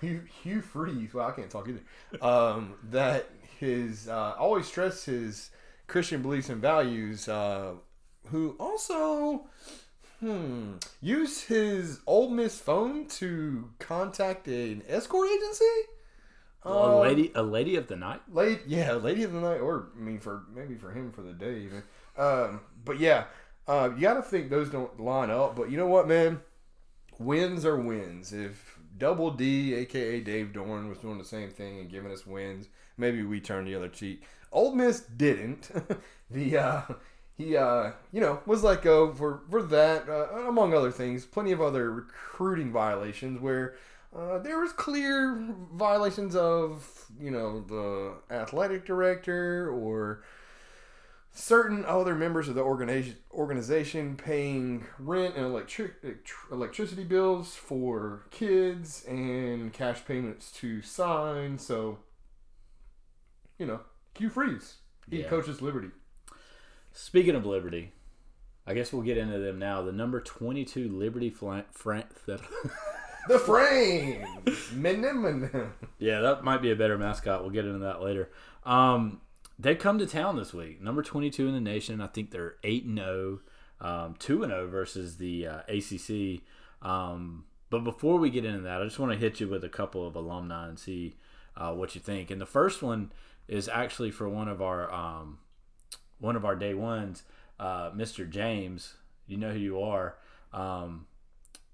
Hugh, Hugh, Freeze. Well, I can't talk either. Um, that his uh, always stress his Christian beliefs and values. Uh, who also hmm use his Ole Miss phone to contact an escort agency. a Um, lady, a lady of the night. late yeah lady of the night or i mean for maybe for him for the day even um but yeah uh you gotta think those don't line up but you know what man wins are wins. If double d aka dave Doeren was doing the same thing and giving us wins maybe we turn the other cheek. Ole Miss didn't. *laughs* The uh he uh you know was let go for for that uh, among other things. Plenty of other recruiting violations where Uh, there was clear violations of, you know, the athletic director or certain other members of the organization organization paying rent and electric electricity bills for kids and cash payments to sign. So, you know, Hugh Freeze. He Yeah. coaches Liberty. Speaking of Liberty, I guess we'll get into them now. The number 22 Liberty Flan- Fran- *laughs* that The Frames. Menem. Yeah, that might be a better mascot. We'll get into that later. Um, they come to town this week. Number 22 in the nation. I think they're 8 and 0, um, 2 and 0 versus the uh, ACC. Um, but before we get into that, I just want to hit you with a couple of alumni and see uh, what you think. And the first one is actually for one of our um, one of our day ones, uh, Mr. James. You know who you are. Um,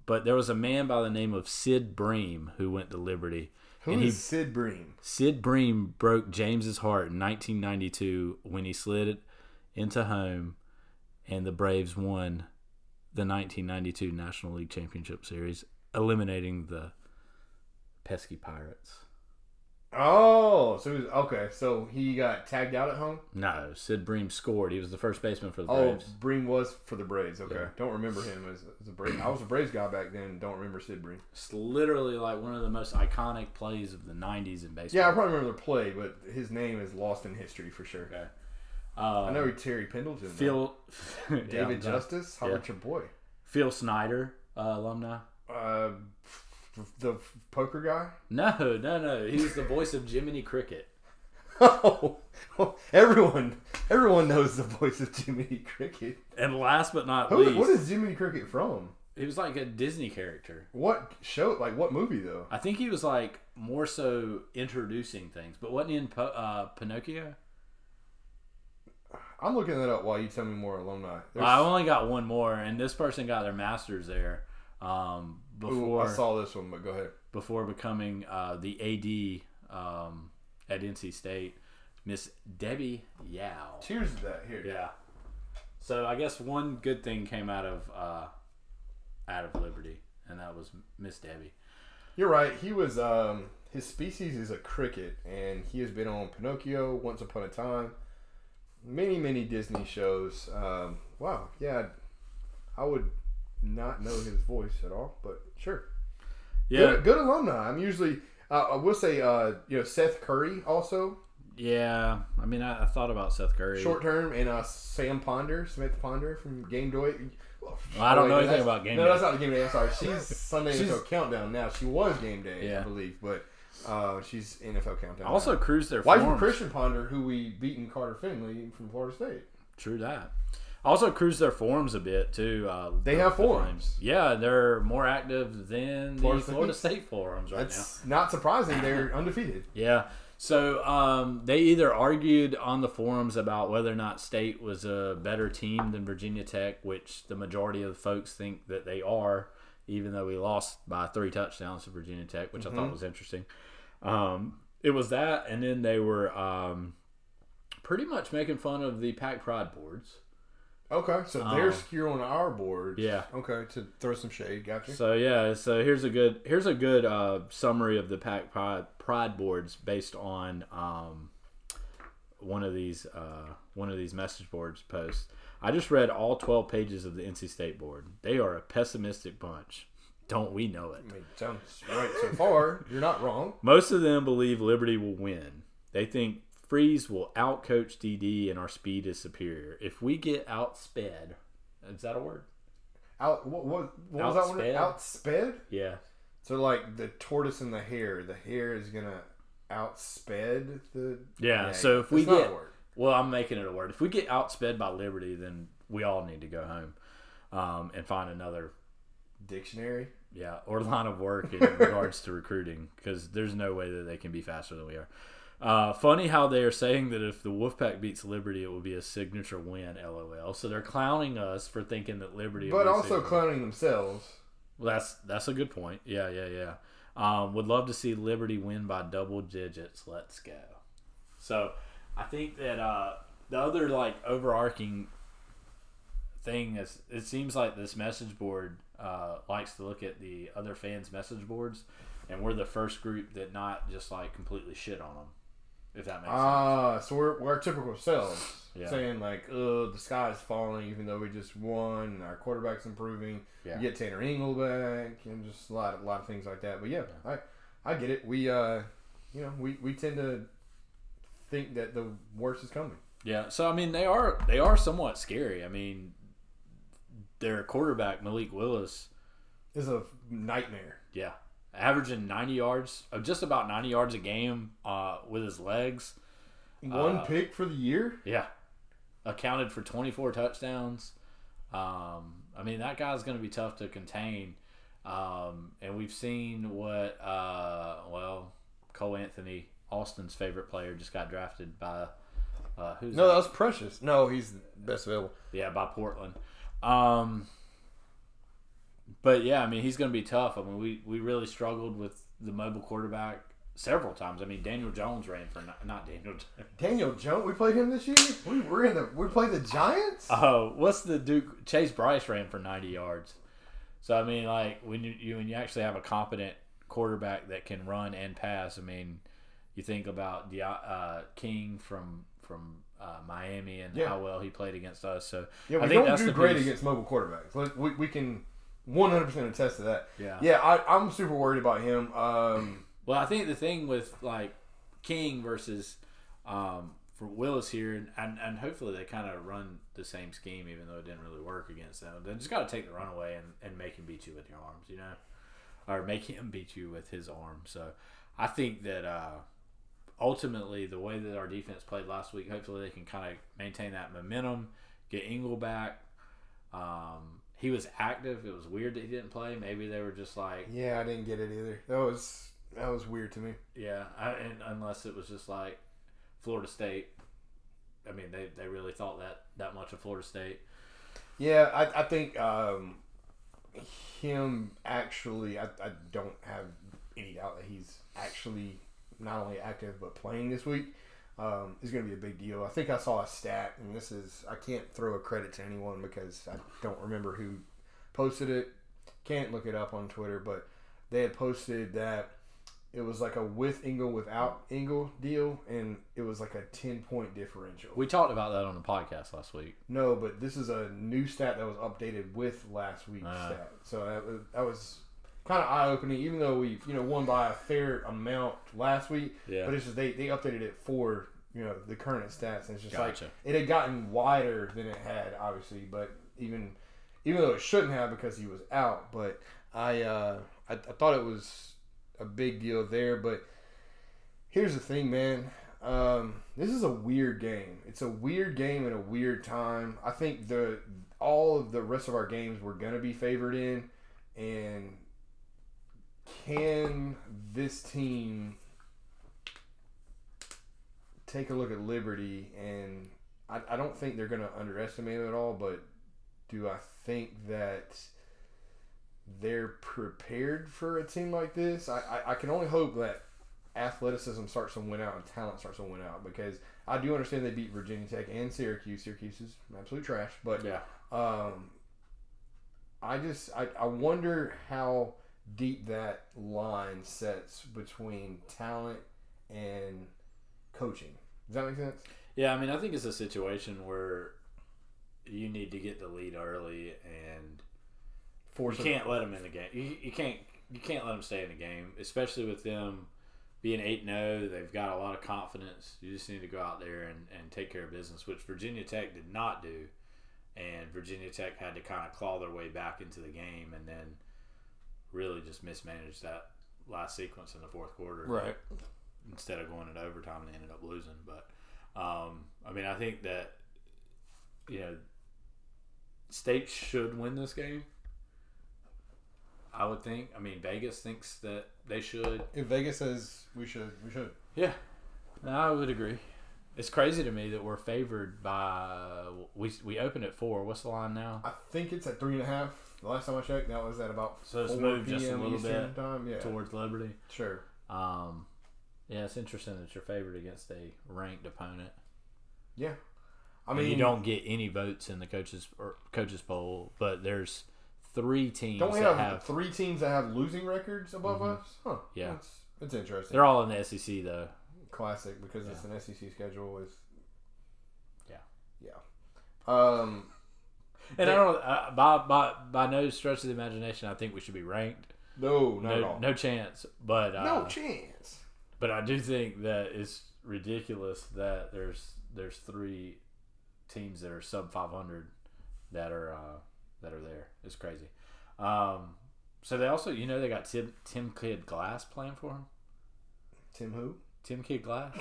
but there was a man by the name of Sid Bream who went to Liberty. Who and is he Sid Bream? Sid Bream broke James's heart in 1992 when he slid into home, and the Braves won the 1992 National League Championship Series, eliminating the pesky Pirates. Oh, so he was, okay. So he got tagged out at home. No, Sid Bream scored. He was the first baseman for the Braves. Oh, Braves. Bream was for the Braves. Okay, Yeah. don't remember him as, as a Braves. I was a Braves guy back then. Don't remember Sid Bream. It's literally like one of the most iconic plays of the 90s in baseball. Yeah, I probably remember the play, but his name is lost in history for sure. Okay. Uh, I know he Terry Pendleton. Phil, *laughs* David Yeah, Justice. How yeah. about your boy? Phil Snyder, uh, alumni. Uh, the poker guy. No, no, no. He was the voice of Jiminy Cricket. *laughs* Oh, everyone, everyone knows the voice of Jiminy Cricket. And last but not Who, least, what is Jiminy Cricket from? he was like a Disney character. What show? Like what movie though? I think he was like more so introducing things, but wasn't he in po- uh, Pinocchio? I'm looking that up while you tell me more alumni. There's- I only got one more, and this person got their master's there um, Ooh, I saw this one, but go ahead. before becoming uh, the AD um, at NC State, Miss Debbie Yow. Cheers to that. Here. Yeah. So I guess one good thing came out of uh, out of Liberty, and that was Miss Debbie. You're right. He was um his species is a cricket and he has been on Pinocchio, Once Upon a Time, many many Disney shows. Um wow, yeah. I would not know his voice at all, but sure. Yeah, Good, good alumni. I'm usually uh, I will say uh you know Seth Curry also yeah. I mean, I, I thought about Seth Curry. short term and uh Sam Ponder, Smith Ponder from Game Day. Well, I don't know anything about Game no, Day. that's not the Game Day. I'm sorry. She's Sunday She's- NFL Countdown now. She was Game Day, Yeah. I believe, but uh, she's NFL Countdown. I also now. cruised their wife of forums. Christian Ponder, who we beat in Carter Finley from Florida State. True that. Also cruise their forums a bit too. Uh, They the- have forums. Flames. Yeah, they're more active than the Florida Florida, State? State forums right now. Not surprising. They're *laughs* undefeated. Yeah. So um, they either argued on the forums about whether or not State was a better team than Virginia Tech, which the majority of the folks think that they are, even though we lost by three touchdowns to Virginia Tech, which I thought was interesting. Um, it was that, and then they were um, pretty much making fun of the Pack Pride boards. Okay, so they're skewing our board. Yeah. Okay, to throw some shade. Gotcha. So yeah, so here's a good here's a good uh, summary of the Pack Pride, Pride boards based on um, one of these uh, one of these message boards posts. I just read all 12 pages of the NC State board. They are a pessimistic bunch. Don't we know it? I mean, sounds right so far. You're not wrong. Most of them believe Liberty will win. They think Freeze will outcoach DD and our speed is superior. If we get outsped, is that a word? Out. What? What, what was that one? Outsped? Yeah. So like the tortoise and the hare. The hare is gonna outsped the. Yeah. so if we get word. well, I'm making it a word. If we get outsped by Liberty, then we all need to go home um, and find another dictionary. yeah or line of work in *laughs* regards to recruiting because there's no way that they can be faster than we are. Uh, funny how they are saying that if the Wolfpack beats Liberty, it will be a signature win. LOL. So they're clowning us for thinking that Liberty. But also clowning themselves. Well, that's that's a good point. Yeah, yeah, yeah. Um, would love to see Liberty win by double digits. Let's go. So, I think that uh, the other like overarching thing is it seems like this message board uh, likes to look at the other fans' message boards and we're the first group that not just like completely shit on them. If that makes sense. Ah, so we're, we're our typical selves. Yeah. Saying like, "Oh, the sky is falling," even though we just won. and Our quarterback's improving. Yeah. You get Tanner Ingle back, and just a lot, a lot of things like that. But yeah, I, I get it. We, uh, you know, we, we tend to think that the worst is coming. Yeah, so I mean they are they are somewhat scary. I mean, their quarterback Malik Willis, is a nightmare. yeah, averaging ninety yards, uh, just about ninety yards a game uh, with his legs. One Uh, pick for the year. Yeah, accounted for twenty four touchdowns. Um, I mean that guy's going to be tough to contain. Um, and we've seen what uh, well Cole Anthony, Austin's favorite player, just got drafted by uh, who's No, that? that was precious. No, he's best available. Yeah, by Portland. Um, but yeah, I mean, he's going to be tough. I mean, we, we really struggled with the mobile quarterback several times. I mean, Daniel Jones ran for not, not Daniel. Jones. Daniel Jones. We played him this year. We were in the. We played the Giants. Oh, what's the Duke? Chase Brice ran for ninety yards. So I mean, like when you, you when you actually have a competent quarterback that can run and pass. I mean, you think about Di- uh, King from from uh, Miami and Yeah. how well he played against us. So Yeah, we I think don't that's do the great against mobile quarterbacks. We, we can 100% attest to that. Yeah. Yeah, I, I'm super worried about him. Um, Well, I think the thing with like King versus um, for Willis here, and, and, and hopefully they kind of run the same scheme, even though it didn't really work against them. They just got to take the run away and, and make him beat you with your arms, you know, or make him beat you with his arm. So I think that uh, ultimately the way that our defense played last week, hopefully they can kind of maintain that momentum, get Ingle back. Um, he was active. It was weird that he didn't play. Maybe they were just like, yeah, I didn't get it either. That was that was weird to me. yeah, I, and unless it was just like Florida State. I mean, they, they really thought that that much of Florida State. Yeah, I, I think um, him actually, I, I don't have any doubt that he's actually not only active but playing this week. Um, is going to be a big deal. I think I saw a stat, and this is I can't throw a credit to anyone because I don't remember who posted it. Can't look it up on Twitter, but they had posted that it was like a with Ingle without Ingle deal, and it was like a ten point differential. We talked about that on the podcast last week. No, but this is a new stat that was updated with last week's Ah. stat. So that was that was kind of eye opening. Even though we you know won by a fair amount last week, Yeah. but it's just they they updated it for you know the current stats, and it's just Gotcha. like it had gotten wider than it had obviously, but even even though it shouldn't have because he was out, but I uh, I, I thought it was a big deal there, but. Here's the thing, man. Um, this is a weird game. It's a weird game at a weird time. I think the all of the rest of our games we're gonna be favored in, and can this team take a look at Liberty? And I, I don't think they're gonna underestimate it at all, but do I think that they're prepared for a team like this? I, I, I can only hope that athleticism starts to win out and talent starts to win out because I do understand they beat Virginia Tech and Syracuse. Syracuse is absolute trash, but Yeah. um, I just I, I wonder how deep that line sets between talent and coaching. Does that make sense? Yeah, I mean, I think it's a situation where you need to get the lead early, and Force you can't let them in the game. You, you can't you can't let them stay in the game, especially with them being eight zero. Oh, they've got a lot of confidence. You just need to go out there and, and take care of business, which Virginia Tech did not do, and Virginia Tech had to kind of claw their way back into the game, and then really just mismanaged that last sequence in the fourth quarter right. instead of going into overtime they ended up losing. But um, I mean, I think that you know, State should win this game. I would think. I mean, Vegas thinks that they should. If Vegas says we should, we should. Yeah, I would agree. It's crazy to me that we're favored by we we opened at four. What's the line now? I think it's at three and a half. The last time I checked, that was at about So it's 4 moved just a p.m. little Eastern bit time. Yeah, Towards Liberty. sure. Um, yeah, it's interesting that you're favored against a ranked opponent. Yeah, I mean mean, you don't get any votes in the coaches or coaches poll, but there's three teams Don't we that have, have. three teams that have losing records above us? Huh. Yeah. That's, that's interesting. They're all in the SEC though. classic because it's an SEC schedule with. Yeah. Yeah. Um. And I don't uh, by by by no stretch of the imagination. I think we should be ranked. No, not at No, all. no chance. But uh, no chance. But I do think that it's ridiculous that there's there's three teams that are sub 500 that are uh, that are there. It's crazy. Um, so they also, you know, they got Tim Tim Kid Glass playing for him. Tim who? Tim Kid Glass.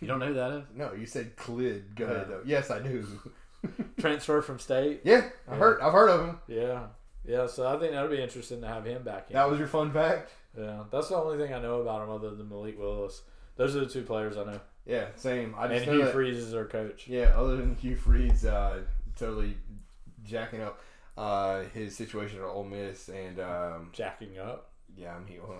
You don't know who that is? *laughs* No, you said Clid. Go ahead though. Yes, I do. *laughs* Transfer from state. yeah, I heard. I've heard of him. Yeah, yeah. So I think that'd be interesting to have him back in. That was your fun fact. yeah, that's the only thing I know about him other than Malik Willis. Those are the two players I know. Yeah, same. I And just know Hugh that- Freeze is our coach. Yeah, other than Hugh Freeze uh, totally jacking up uh, his situation at Ole Miss, and um, Jacking up. yeah, I'm he well,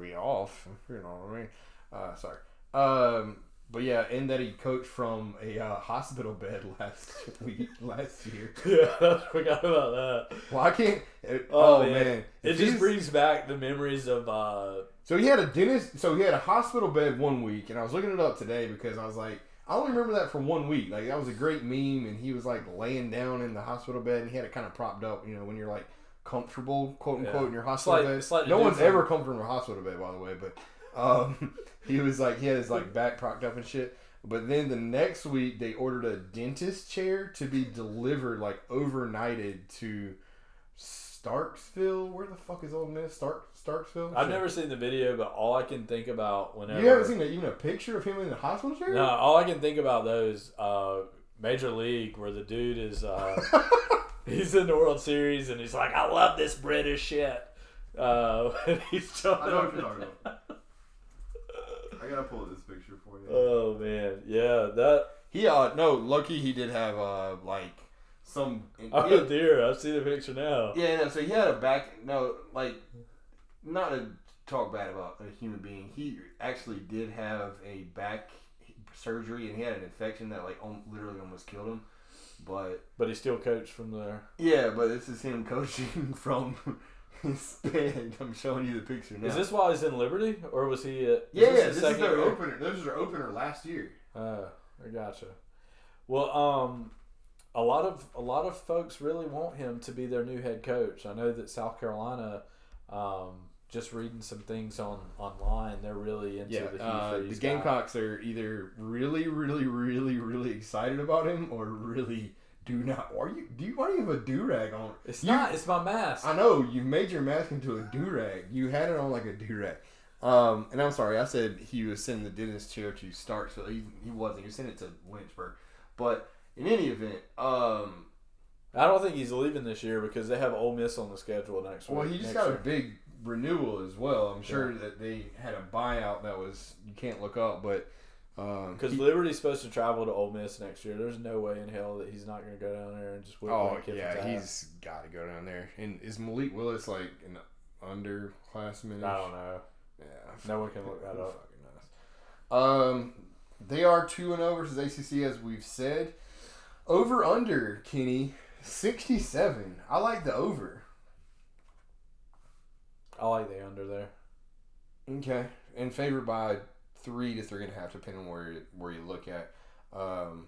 be off. You know what I mean? Uh, sorry. Um, but yeah, and that he coached from a uh, hospital bed *laughs* last week, last year. *laughs* Yeah, I forgot about that. Well, I can't. it- Oh, oh, man. man, It If just brings back the memories of uh So he had a dentist. So he had a hospital bed one week, and I was looking it up today because I was like, I only remember that from one week. Like that was a great meme, and he was like laying down in the hospital bed, and he had it kind of propped up. You know, when you're like comfortable, quote unquote, Yeah. in your hospital bed. no one's ever comfortable in a hospital bed, by the way. But um, *laughs* he was like, he had his like back propped up and shit. But then the next week, they ordered a dentist chair to be delivered, like overnighted to Starksville. Where the fuck is Ole Miss? Stark Starksville. I've Shit. never seen the video, but all I can think about whenever You haven't seen a, even a picture of him in the hospital chair? No, all I can think about those uh Major League where the dude is uh *laughs* he's in the World Series and he's like, I love this British shit. Uh *laughs* and he's I know what you're talking about. I gotta pull this picture for you. Oh man, yeah, that he uh no, lucky he did have uh like some. oh yeah, dear, I see the picture now. yeah, no. So he had a back. No, like not to talk bad about a human being. He actually did have a back surgery, and he had an infection that like literally almost killed him. But But he still coached from there. yeah, but this is him *laughs* coaching from *laughs* his bed. I'm showing you the picture now. Is this while he's in Liberty, or was he? At, Yeah, this yeah, his this is their year? opener. This is their opener last year. Uh, I gotcha. Well, um, a lot of a lot of folks really want him to be their new head coach. I know that South Carolina, um, just reading some things on online, they're really into Yeah, the Hugh uh, the Freeze guy. Gamecocks are either really, really, really, really excited about him, or really do not. Are you? Do you? Why do you have a do rag on? It's You- not. It's my mask. I know you made your mask into a do rag. You had it on like a do rag. Um, and I'm sorry, I said he was sending the dentist chair to Starksville. He, he wasn't. He was sending it to Lynchburg. But in any event, um, I don't think he's leaving this year because they have Ole Miss on the schedule next week. well, he just got year. a big renewal as well. I'm sure that they had a buyout that was you can't look up, but Because he- Liberty's supposed to travel to Ole Miss next year. There's no way in hell that he's not going to go down there and just whip Oh yeah, he's got to go down there. And is Malik Willis like an underclassman? I don't know. Yeah, No one can look that up. Um, they are two and zero versus ACC as we've said. Over under Kenny sixty seven. I like the over. I like the under there. Okay, and favored by three to three and a half, depending on where you, where you look at. Um,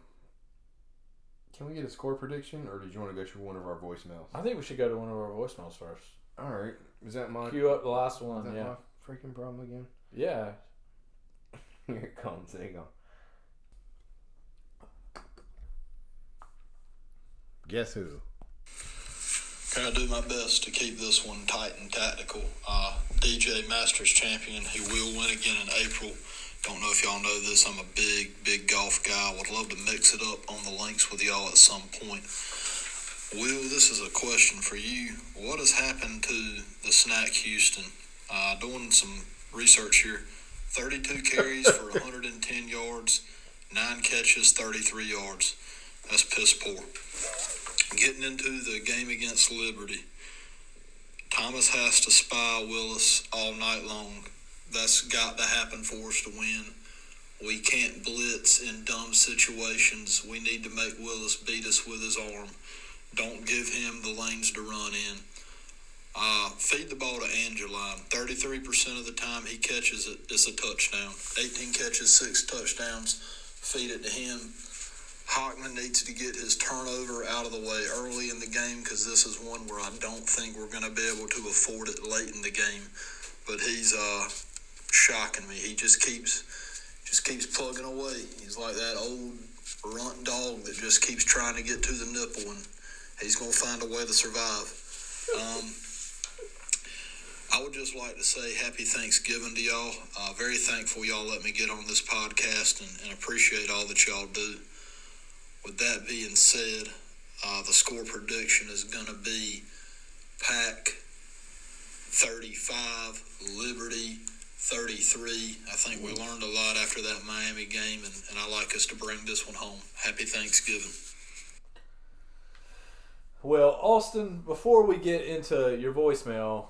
can we get a score prediction, or did you want to go through one of our voicemails? I think we should go to one of our voicemails first. All right, is that my Cue up the last is one. that Yeah. my freaking problem again? Yeah. *laughs* Here it comes. There you go. Guess who? Gonna do my best to keep this one tight and tactical. Uh, DJ Masters champion. He will win again in April. Don't know if y'all know this. I'm a big, big golf guy. Would love to mix it up on the links with y'all at some point. Will, this is a question for you. What has happened to the snack Houston? Uh, doing some research here. 32 carries for *laughs* 110 yards, nine catches, 33 yards. That's piss poor getting into the game against Liberty, Thomas has to spy Willis all night long. That's got to happen for us to win. We can't blitz in dumb situations. We need to make Willis beat us with his arm. Don't give him the lanes to run in. Uh, feed the ball to Angeline. 33% of the time he catches it, it's a touchdown. 18 catches, six touchdowns. Feed it to him. Hockman needs to get his turnover out of the way early in the game because this is one where I don't think we're going to be able to afford it late in the game. But he's uh, shocking me. He just keeps just keeps plugging away. He's like that old runt dog that just keeps trying to get to the nipple, and he's going to find a way to survive. Um, I would just like to say happy Thanksgiving to y'all. Uh, very thankful y'all let me get on this podcast and, and appreciate all that y'all do. With that being said, uh, the score prediction is going to be Pack 35, Liberty 33. I think we learned a lot after that Miami game, and, and I like us to bring this one home. Happy Thanksgiving. Well, Austin, before we get into your voicemail,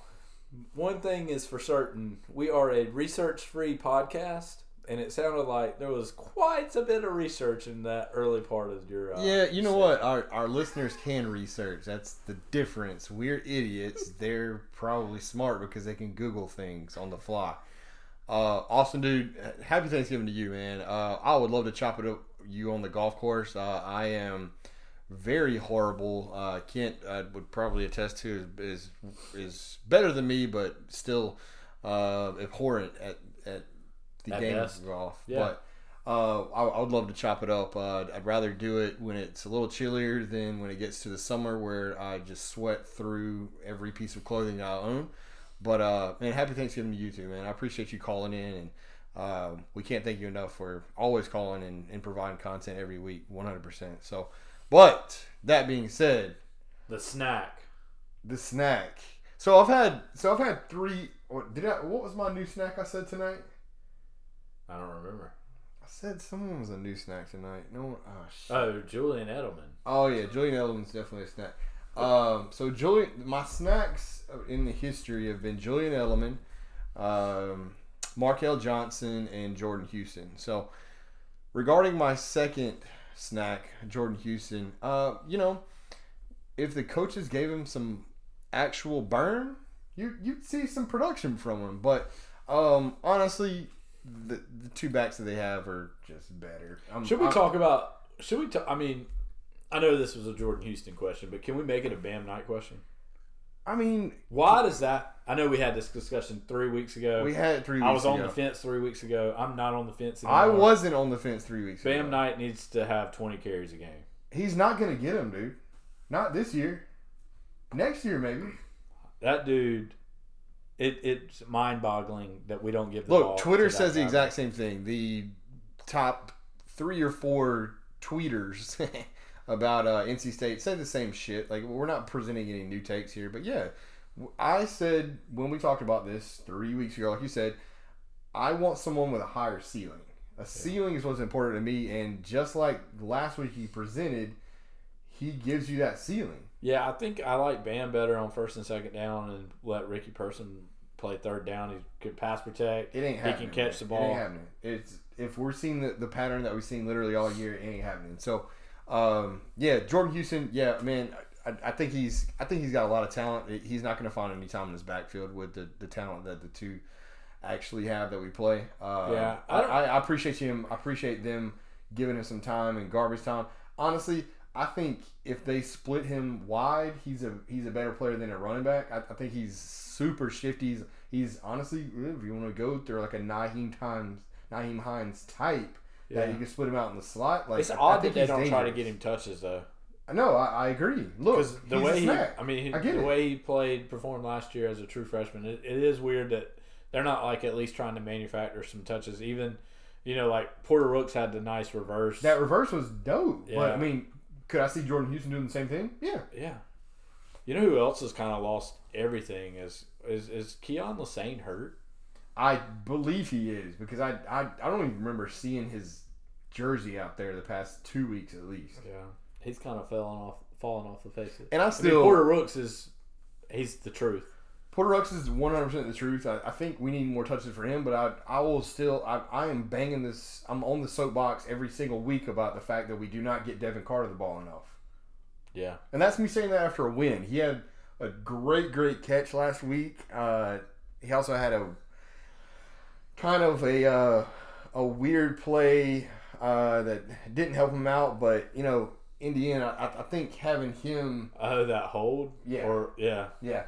one thing is for certain we are a research free podcast. And it sounded like there was quite a bit of research in that early part of your. Uh, Yeah, you know set. what? Our our listeners can research. That's the difference. We're idiots. They're probably smart because they can Google things on the fly. Uh, Austin, dude, happy Thanksgiving to you, man. Uh, I would love to chop it up you on the golf course. Uh, I am very horrible. Uh, Kent uh, would probably attest to is is better than me, but still uh, abhorrent at at the At game best. of golf. Yeah. But uh, I, I would love to chop it up. Uh, I'd rather do it when it's a little chillier than when it gets to the summer where I just sweat through every piece of clothing I own. But uh, man, happy Thanksgiving to you too, man. I appreciate you calling in, and uh, we can't thank you enough for always calling and, and providing content every week, 100%. So, but that being said, The snack. the snack. So I've had, so I've had three. What did I? What was my new snack I said tonight? I don't remember. I said someone was a new snack tonight. No one. Oh shit. Oh, Julian Edelman. Oh yeah, Julian Edelman's definitely a snack. Um, so Julian, my snacks in the history have been Julian Edelman, um, Markel Johnson, and Jordan Houston. So regarding my second snack, Jordan Houston, uh, you know, if the coaches gave him some actual burn, you you'd see some production from him. But um, honestly, the the two backs that they have are just better. I'm, Should we I- talk about? Should we? talk I mean, I know this was a Jordan Houston question, but can we make it a Bam Knight question? I mean, Why does that? I know we had this discussion three weeks ago. we had it three. Weeks I was on the fence three weeks ago. I'm not on the fence anymore. I wasn't on the fence three weeks ago. Bam ago. Knight needs to have 20 carries a game. He's not going to get him, dude. Not this year. Next year, maybe. That dude, it it's mind boggling that we don't give Look, Twitter says the exact same thing. The top three or four tweeters *laughs* about uh, NC State say the same shit. Like, we're not presenting any new takes here, but yeah, I said when we talked about this three weeks ago, like you said, I want someone with a higher ceiling. A ceiling is what's important to me, and just like last week he presented, he gives you that ceiling. Yeah, I think I like Bam better on first and second down and let Ricky Person play third down. He could pass protect. It ain't happening. He can catch man. the It ball. ain't happening. It's if we're seeing the, the pattern that we've seen literally all year, it ain't happening. So, um, yeah, Jordan Houston, yeah, man, I, I think he's I think he's got a lot of talent. He's not going to find any time in his backfield with the, the talent that the two actually have that we play. Uh, Yeah, I, I I, appreciate him. I appreciate them giving him some time and garbage time. Honestly, I think if they split him wide, he's a he's a better player than a running back. I, I think he's super shifty. He's, he's honestly, if you want to go through like a Nyheim Times, Nyheim Hines type, that Yeah. you can split him out in the slot. Like It's I- I odd that think they don't try to get him touches though. No, I, I agree. Look, the he's way a he. I mean, he, I get the it. way he played, performed last year as a true freshman, it, it is weird that they're not like at least trying to manufacture some touches. Even, you know, like Porter Rooks had the nice reverse. that reverse was dope. But Yeah. I mean, could I see Jordan Houston doing the same thing? Yeah. yeah. You know who else has kind of lost everything is is is Keyon Lesane hurt? I believe he is because I, I I don't even remember seeing his jersey out there the past two weeks at least. Yeah, he's kind of falling off falling off the face. Of. And I I mean, still Porter Rooks is he's the truth. Porter Rooks is one hundred percent the truth. I, I think we need more touches for him, but I I will still I, I am banging this. I'm on the soapbox every single week about the fact that we do not get Devin Carter the ball enough. Yeah. And that's me saying that after a win. He had a great, great catch last week. Uh, he also had a kind of a uh, a weird play uh, that didn't help him out. But you know, Indiana, I, I think having him, Oh, that hold. Yeah. Or yeah. yeah,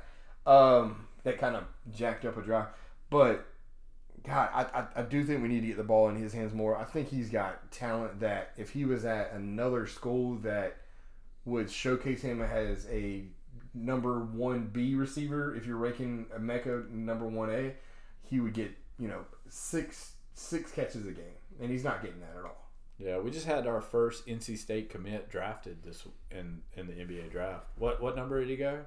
um, that kind of jacked up a drive. But God, I, I, I do think we need to get the ball in his hands more. I think he's got talent that if he was at another school that would showcase him as a number one B receiver, if you're ranking Emeka number one A, he would get you know six six catches a game, and he's not getting that at all. Yeah, we just had our first NC State commit drafted this in in the NBA draft. What what number did he go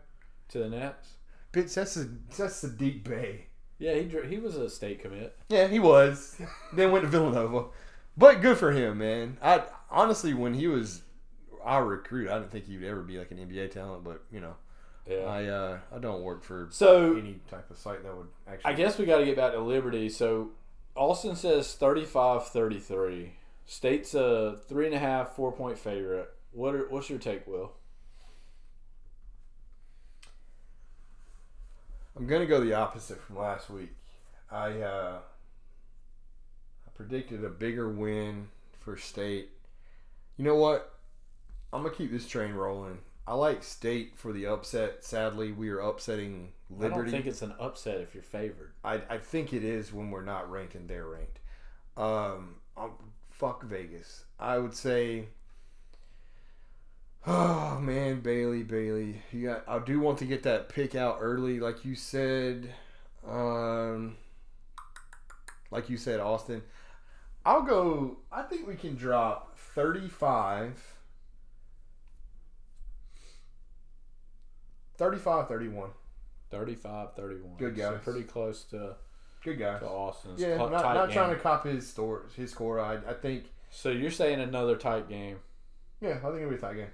to the Nets? Bitch, that's a that's Saddiq Bey. Yeah, he he was a state commit. Yeah, he was. *laughs* then went to Villanova, but good for him, man. I honestly, when he was our recruit, I didn't think he would ever be like an NBA talent. But you know, Yeah. I uh, I don't work for So any type of site that would actually. I guess we got to get back to Liberty. So Austin says 35-33. State's a three and a half, four point favorite. What are, what's your take, Will? I'm gonna go the opposite from last week. I uh, I predicted a bigger win for State. You know what? I'm gonna keep this train rolling. I like State for the upset. Sadly, we are upsetting Liberty. I don't think it's an upset if you're favored. I, I think it is when we're not ranked and they're ranked. Um, um, fuck Vegas. I would say. *sighs* Oh man, Bailey, Bailey, you got. I do want to get that pick out early, like you said. Um, like you said, Austin. I'll go. I think we can drop thirty-five. 35 31. 35-31. Good So guys. pretty close to, Good guys. to Austin's. Yeah, Cl- not, not trying to cop his store, his score. I, I think, So you're saying another tight game? yeah, I think it'll be a tight game.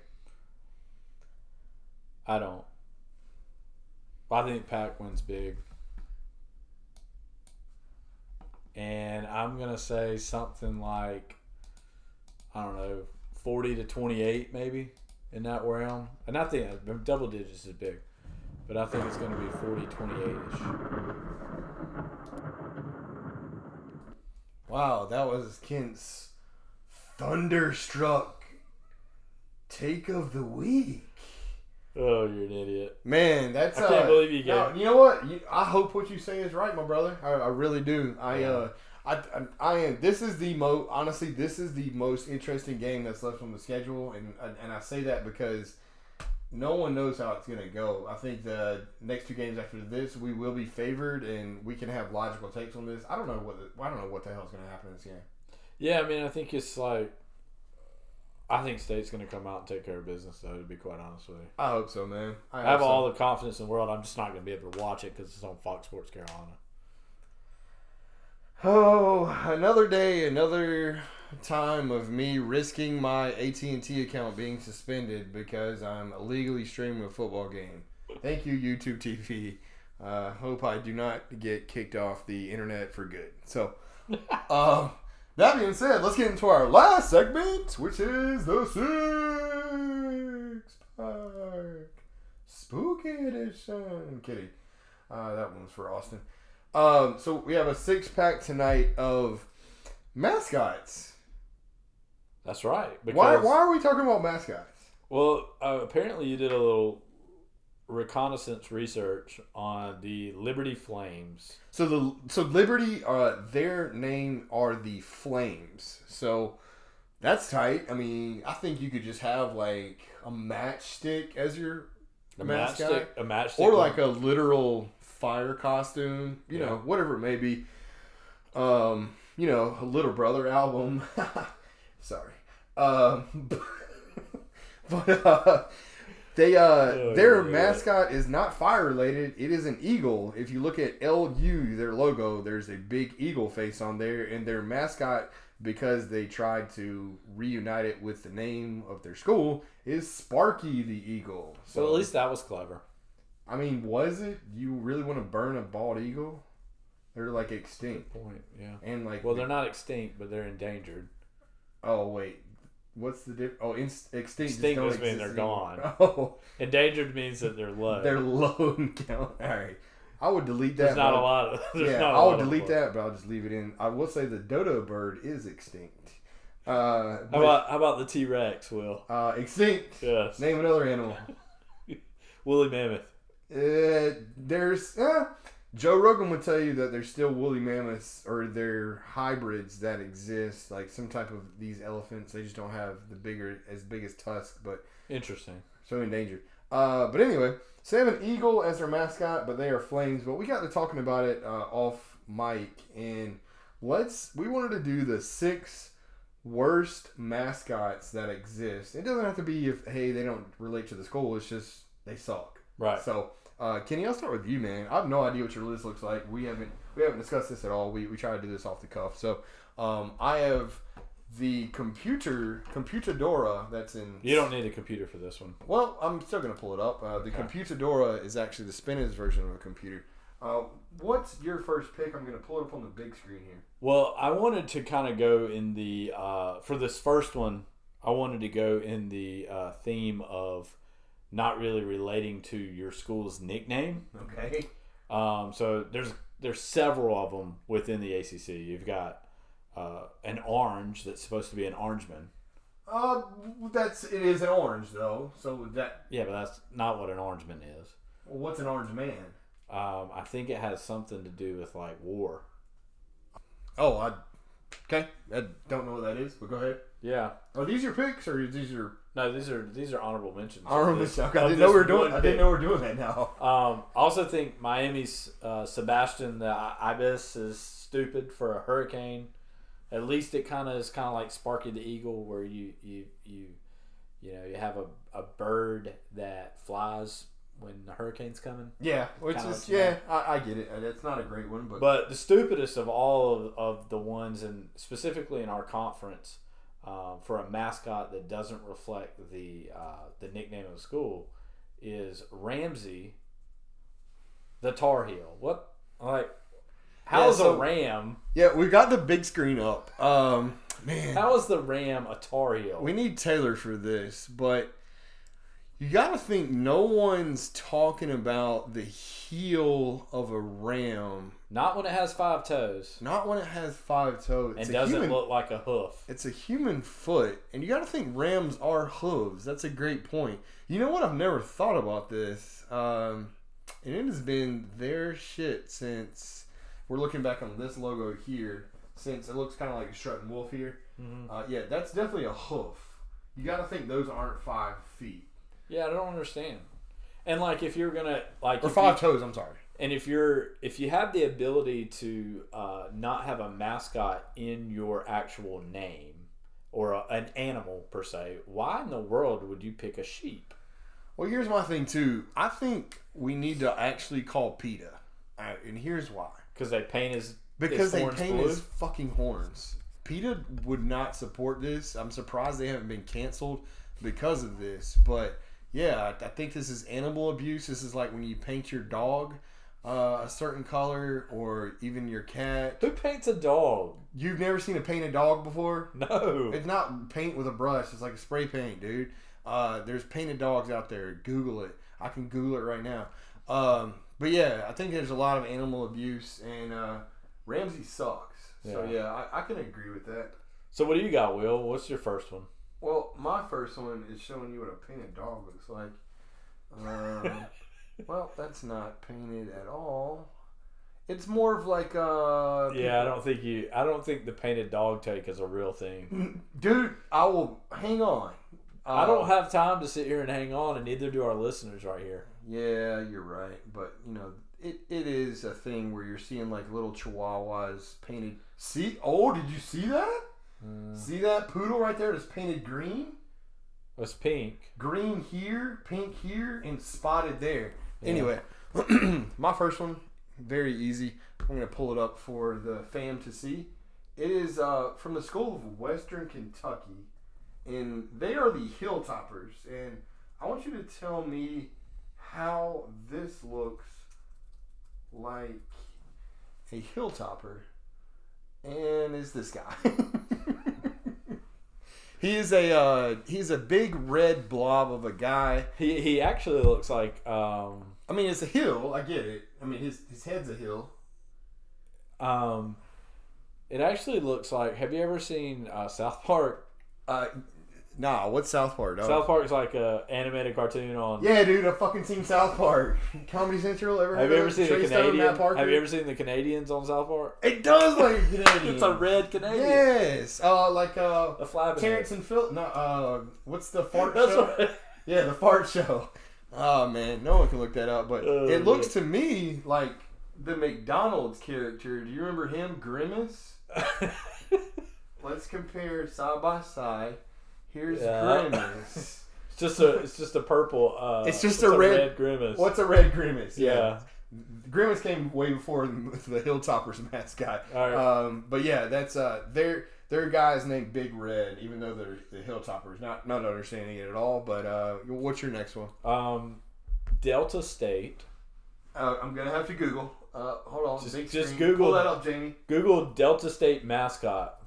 I don't. I think Pack wins big. And I'm going to say something like, I don't know, 40 to 28 maybe in that realm. And I think uh, double digits is big. But I think it's going to be 40 28 ish. Wow, that was Kent's thunderstruck take of the week. Oh, you're an idiot. Man, that's I can't uh, believe you gave- no, you know what? You, I hope what you say is right, my brother. I, I really do. I uh, I, I, I am. This is the most honestly. This is the most interesting game that's left on the schedule, and and I say that because no one knows how it's gonna go. I think the next two games after this, we will be favored, and we can have logical takes on this. I don't know what the, I don't know what the hell's gonna happen in this game. Yeah, I mean, I think it's like. I think State's going to come out and take care of business, though, to be quite honest with you. I hope so, man. I, I have so. all the confidence in the world. I'm just not going to be able to watch it because it's on Fox Sports Carolina. Oh, another day, another time of me risking my AT and T account being suspended because I'm illegally streaming a football game. Thank you, YouTube TV. Uh, hope I do not get kicked off the internet for good. So, *laughs* um, that being said, let's get into our last segment, which is the Six Pack Spooky Edition. I'm kidding. Uh, that one's for Austin. Um, so we have a six pack tonight of mascots. That's right. Because, Why, why are we talking about mascots? Well, uh, apparently you did a little reconnaissance research on the Liberty Flames. So the so Liberty, uh, their name are the Flames. So that's tight. I mean, I think you could just have like a matchstick as your A mascot, matchstick, a matchstick, or like a literal fire costume. You Yeah. know, whatever it may be. Um, you know, a Little Brother album. *laughs* Sorry. Um, *laughs* but uh, they uh, Oh, their yeah. mascot is not fire related. It is an eagle. If you look at LU, their logo, there's a big eagle face on there, and their mascot. Because they tried to reunite it with the name of their school, is Sparky the Eagle. So at least that was clever. I mean, was it? You really want to burn a bald eagle? They're like extinct. Point. Yeah. And like, Well, they're not extinct, but they're endangered. Oh wait, What's the difference? Oh, inst- extinct. just Extinct don't just exist they're anymore. gone. *laughs* Oh, Endangered means that they're low. they're low *laughs* in count. All right, I would delete that. there's not but- a lot of. *laughs* There's yeah, not a I lot of delete them. that, but I'll just leave it in. I will say the dodo bird is extinct. Uh, How but, about how about the T Rex? Will uh, extinct? yes, Name another animal. woolly mammoth. Uh, there's uh, Joe Rogan would tell you that there's still woolly mammoths or they're hybrids that exist, like some type of these elephants. They just don't have the bigger as big as tusk, but Interesting. so endangered. Uh, but anyway, so they have an eagle as their mascot, but they are flames. But we got to talking about it uh, off mic, and let's we wanted to do the six worst mascots that exist. It doesn't have to be if hey they don't relate to the school. It's just they suck. Right. So, uh, Kenny, I'll start with you, man. I have no idea what your list looks like. We haven't we haven't discussed this at all. We we try to do this off the cuff. So, um, I have the computer Computadora that's in. You don't need a computer for this one. Well, I'm still gonna pull it up. Uh, the Computadora is actually the spinners version of a computer. Uh, what's your first pick? I'm gonna pull it up on the big screen here. Well, I wanted to kind of go in the uh, for this first one. I wanted to go in the uh, theme of not really relating to your school's nickname. Okay. Um, so there's there's several of them within the ACC. You've got uh, an orange that's supposed to be an orangeman. Uh, that's it is an orange though. So that Yeah, but that's not what an orangeman is. well, what's an orange man? Um, I think it has something to do with like war. Oh, I okay. I don't know what that is, but go ahead. Yeah. Are these your picks or are these your? No, these are these are honorable mentions. Know. this- Okay, I didn't know we were doing. I didn't know we were doing that now. Um, I also think Miami's uh, Sebastian the I- ibis is stupid for a hurricane. At least it kind of is kind of like Sparky the eagle, where you you you you know you have a, a bird that flies when the hurricane's coming. Yeah, which Kinda is you yeah. I, I get it. It's not a great one, but, But the stupidest of all of, of the ones, and specifically in our conference, um, for a mascot that doesn't reflect the uh, the nickname of the school, is Ramsey, the Tar Heel. What like? How is Yeah, so- a ram? yeah, we got the big screen up. Um, man, How is the ram a Tar Heel? we need Taylor for this, but you got to think no one's talking about the heel of a ram. Not when it has five toes Not when it has five toes. It's and doesn't human, look like a hoof. It's a human foot, and you got to think rams are hooves. That's a great point. You know what? I've never thought about this, um, and it has been their shit since we're looking back on this logo here. Since it looks kind of like a strutting wolf here, uh, yeah, that's definitely a hoof. You got to think those aren't five feet Yeah, I don't understand. And like, if you're gonna like, or five you- toes. I'm sorry. And if you're if you have the ability to uh, not have a mascot in your actual name or a, an animal per se, why in the world would you pick a sheep? Well, here's my thing too. I think we need to actually call PETA, uh, and here's why. Because they paint his Because his they paint blue? his fucking horns. PETA would not support this. I'm surprised they haven't been canceled because of this. But yeah, I I think this is animal abuse. This is like when you paint your dog uh, a certain color or even your cat. Who paints a dog? You've never seen a painted dog before? No. It's not paint with a brush. It's like a spray paint, dude. Uh, there's painted dogs out there. Google it. I can Google it right now. Um, but yeah, I think there's a lot of animal abuse, and uh, Ramsey sucks. So Yeah. yeah, I, I can agree with that. So what do you got, Will? What's your first one? Well, my first one is showing you what a painted dog looks like. *laughs* Um, well, that's not painted at all. It's more of like uh Yeah, I don't think you. I don't think the painted dog take is a real thing. *clears throat* dude. I will hang on. I Uh, don't have time to sit here and hang on, and neither do our listeners right here. Yeah, you're right. But you know, it, it is a thing where you're seeing like little chihuahuas painted. See? Oh, did you see that? See that poodle right there It's painted green? It's pink. Green here, pink here, and spotted there. Anyway, *clears throat* my first one, very easy. I'm gonna pull it up for the fam to see. It is uh, from the School of Western Kentucky, and they are the Hilltoppers. And I want you to tell me how this looks like a Hilltopper. And is this guy? *laughs* He is a uh, he's a big red blob of a guy. He he actually looks like um I mean, it's a hill. I get it. I mean, his his head's a hill. um. It actually looks like. Have you ever seen uh, South Park? Uh, nah, what's South Park? dog? South Park's like a animated cartoon on. Yeah, dude, I fucking seen South Park. *laughs* Comedy Central. Ever Have you ever seen Trey the Stone, Canadian? Matt Have you ever seen the Canadians on South Park? It does like a Canadian. *laughs* It's a red Canadian. Yes. Uh, like uh, A flab. Terrance and Phil. No, uh, what's the fart That's show? right. *laughs* Yeah, the fart show. Oh man, no one can look that up, but Oh, it looks man. to me like the McDonald's character. Do you remember him, Grimace? Let's compare side by side. Here's Yeah. Grimace. *laughs* It's just a it's just a purple. Uh, It's just a red- grimace. What's a red Grimace? yeah? Grimace came way before *laughs* the Hilltoppers mascot. All right. Um, but yeah, that's uh, they're they're guys named Big Red, even though they're the Hilltoppers. Not not understanding it at all. But uh, what's your next one? Um, Delta State. Uh, I'm gonna have to Google. Uh, hold on, Just- big just. Google- Pull that up, Jamie. Google Delta State mascot.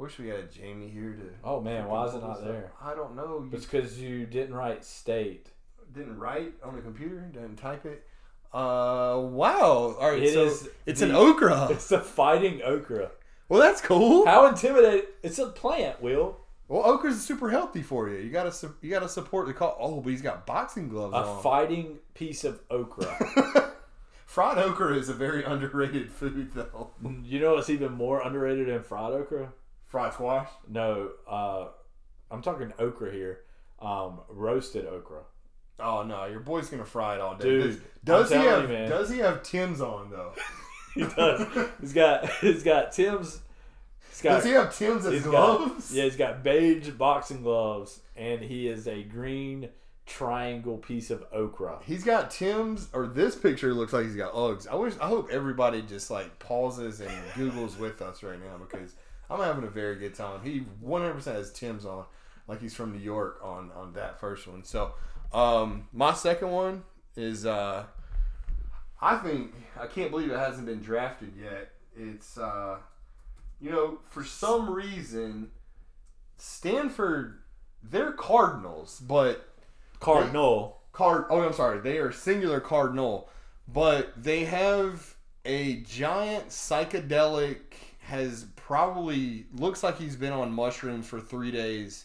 Wish we had Jamie here to. Oh man, why is it not this up. there? I don't know. You It's because you didn't write state. didn't write on the computer. Didn't type it. Uh, wow. All right, It so is it's the- an okra. *laughs* It's a fighting okra. Well, that's cool. How intimidating! It's a plant, Will. Well, okra's super healthy for you. You gotta su- you gotta support the call. Oh, but he's got boxing gloves A on. fighting piece of okra. *laughs* Fried okra is a very underrated food, though. you know what's even more underrated than fried okra? Fried squash. No, uh, I'm talking okra here. Um, roasted okra. Oh no, your boy's gonna fry it all day. Dude, does, does he have you, does he have Timbs on though? *laughs* He does. he's got he's got Timbs. He's got Does he have Timbs as gloves? Got, yeah, he's got beige boxing gloves, and he is a green triangle piece of okra. He's got Timbs, or this picture looks like he's got Uggs. I wish, I hope everybody just like pauses and Googles with us right now because I'm having a very good time. He 100% has Timbs on, like he's from New York on on that first one. So, um, my second one is, uh, I think I can't believe it hasn't been drafted yet. It's, uh, you know, for some reason, Stanford, they're Cardinals, but Cardinal. card oh I'm sorry, they are singular cardinal, but they have a giant psychedelic has probably looks like he's been on mushrooms for three days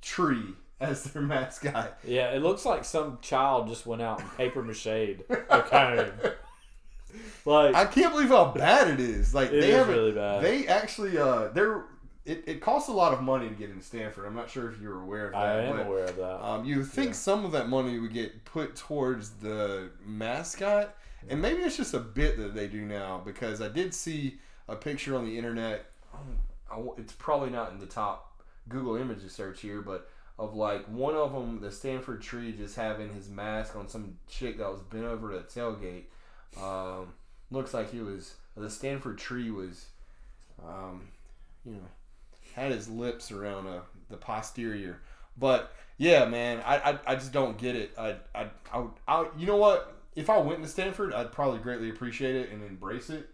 tree as their mascot. Yeah, it looks like some child just went out and paper mache a cone. Like I can't believe how bad it is. Like It they is really bad. They actually uh they're it, it costs a lot of money to get into Stanford. I'm not sure if you're aware of that. I am but, aware of that. Um, you think Yeah. some of that money would get put towards the mascot, and maybe it's just a bit that they do now because I did see a picture on the internet. I It's probably not in the top Google images search here, but of like one of them, the Stanford tree, just having his mask on some chick that was bent over a tailgate. Um, looks like he was the Stanford tree was, um, you know, had his lips around uh, the posterior. But yeah, man, I, I, I just don't get it. I, I, I, I, you know what? If I went to Stanford, I'd probably greatly appreciate it and embrace it.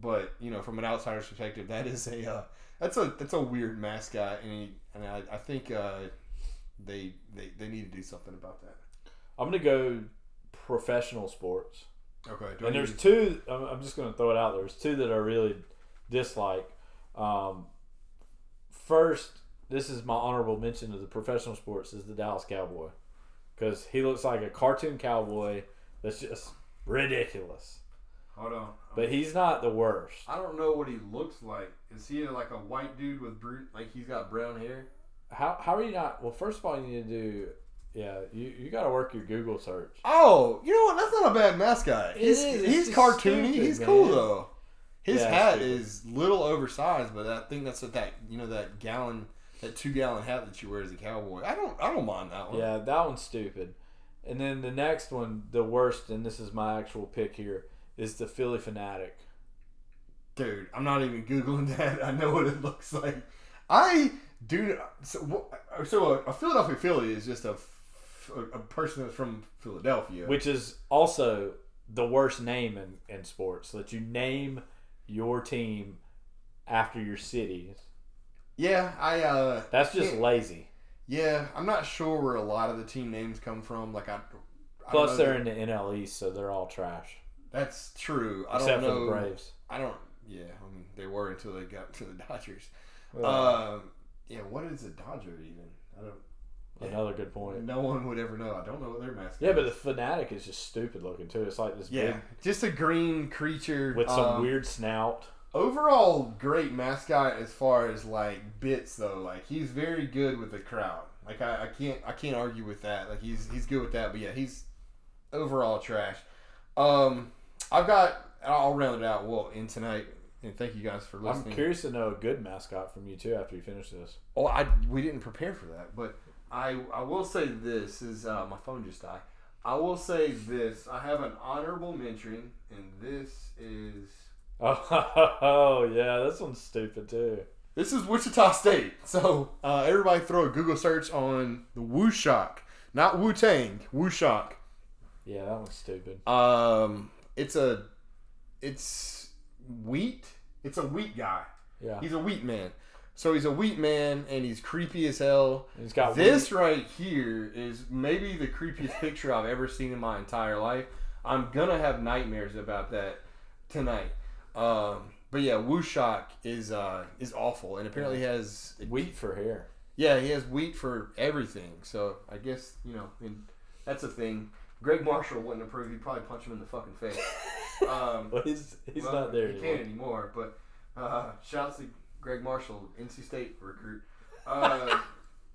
But you know, from an outsider's perspective, that is a uh, that's a that's a weird mascot, and he, and I, I think uh, they, they they need to do something about that. I'm gonna go professional sports. Okay, do and there's to- two. I'm, just going to throw it out. There's two that I really dislike. Um, first, this is my honorable mention of the professional sports is the Dallas Cowboy because he looks like a cartoon cowboy that's just ridiculous. Hold on, But he's not the worst. I don't know what he looks like. Is he like a white dude with brute? Like he's got brown hair? How how are you not? Well, first of all, you need to do. Yeah, you, you got to work your Google search. Oh, you know what? That's not a bad mascot. It He's, is. He's cartoony. stupid, he's cool though. His Yeah, hat stupid. is little oversized, but I think that's what that you know that gallon, that two gallon hat that you wear as a cowboy. I don't I don't mind that one. Yeah, that one's stupid. And then the next one, the worst, and this is my actual pick here, is the Phillie Phanatic. Dude, I'm not even googling *laughs* that. I know what it looks like. I do. So, so a, a Philadelphia Phillie is just a a person that's from Philadelphia. which is also the worst name in, in sports. That you name your team after your cities. Yeah, I. uh That's just lazy. Yeah, I'm not sure where a lot of the team names come from. Like I. I Plus, they're that- in the NL East, so they're all trash. That's true. I Except don't for know. the Braves. I don't. Yeah, I mean they were until they got to the *laughs* Dodgers. Well, Um, yeah, what is a Dodger even? I don't. yeah. Another good point. No one would ever know. I don't know what their mascot. Yeah, but the is. fanatic is just stupid looking too. It's like this yeah, big just a green creature with some um, weird snout. Overall, great mascot as far as like bits though. Like he's very good with the crowd. Like I, I can't I can't argue with that. Like he's he's good with that. But yeah, he's overall trash. Um, I've got. I'll round it out. Well, in tonight. And thank you guys for listening. I'm curious to know a good mascot from you too after you finish this. Oh, I we didn't prepare for that, but I I will say this is uh, my phone just died. I will say this. I have an honorable mention, and this is *laughs* Oh yeah, this one's stupid too. this is Wichita State. So uh, everybody throw a Google search on the WuShock, not Wu Tang, WuShock. Yeah, that one's stupid. Um, it's a it's wheat. It's a wheat guy. Yeah, He's a wheat man. So he's a wheat man, and he's creepy as hell. he's got This right here is maybe the creepiest picture I've ever seen in my entire life. I'm gonna have nightmares about that tonight. Um, but yeah, WuShock is uh, is awful, and apparently has wheat for hair. yeah he has wheat for everything. So I guess you know and that's a thing. Gregg Marshall wouldn't approve. He'd probably punch him in the fucking face. *laughs* Um, But he's he's well, not there He anymore. can't anymore. But uh, shouts to Gregg Marshall, NC State recruit. Uh,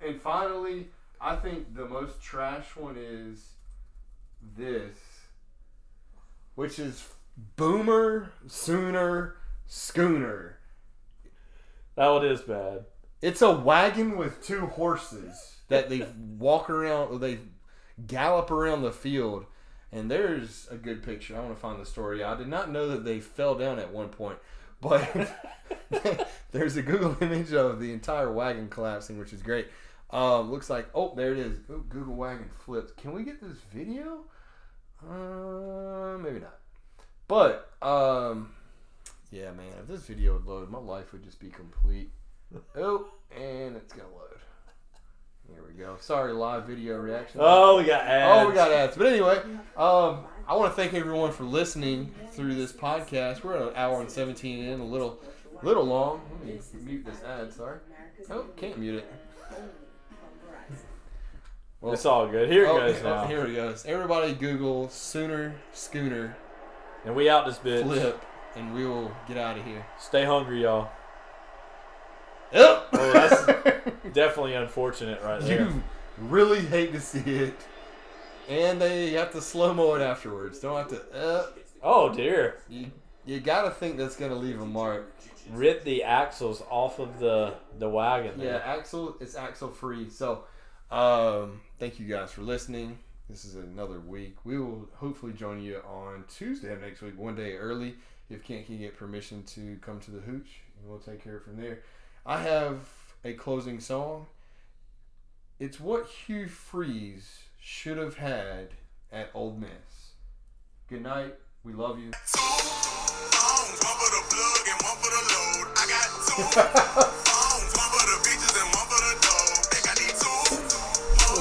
and finally, I think the most trash one is this, which is Boomer Sooner Schooner. That one is bad. It's a wagon with two horses that they walk around, or they gallop around the field. And there's a good picture. I want to find the story. I did not know that they fell down at one point, but *laughs* there's a Google *laughs* image of the entire wagon collapsing, which is great. Um, looks like oh, there it is. Oh, Google wagon flips. Can we get this video? Uh, maybe not. But um, yeah, man, if this video would load, my life would just be complete. *laughs* Oh, and it's gonna load. Here we go. Sorry, live video reaction. Oh, we got ads. Oh, we got ads. But anyway, um, I want to thank everyone for listening through this podcast. We're at an hour and 17 in, a little little long. Let me mute this ad, sorry. Oh, can't mute it. Well, It's all good. Here it oh, goes oh, *laughs* now. Here it goes. Everybody Google Sooner Schooner And we out this bitch. Flip, and we will get out of here. Stay hungry, y'all. Yep. Oh, that's *laughs* definitely unfortunate right there. You really hate to see it. And they have to slow mo it afterwards. Don't have to. Uh, Oh dear. you you gotta think that's gonna leave a mark. Rip the axles off of the the wagon. Yeah, axle. It's axle free. So, um, thank you guys for listening. This is another week. We will hopefully join you on Tuesday of next week, one day early. If Kent can you get permission to come to the hooch, and we'll take care of it from there. I have a closing song. It's what Hugh Freeze should have had at Ole Miss. Good night. We love you. *laughs*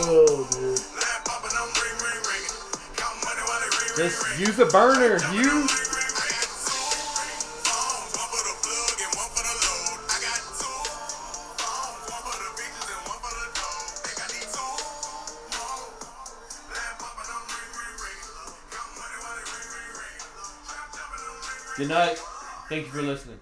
Oh. Just use a burner, Hugh. Good night. Thank you for listening.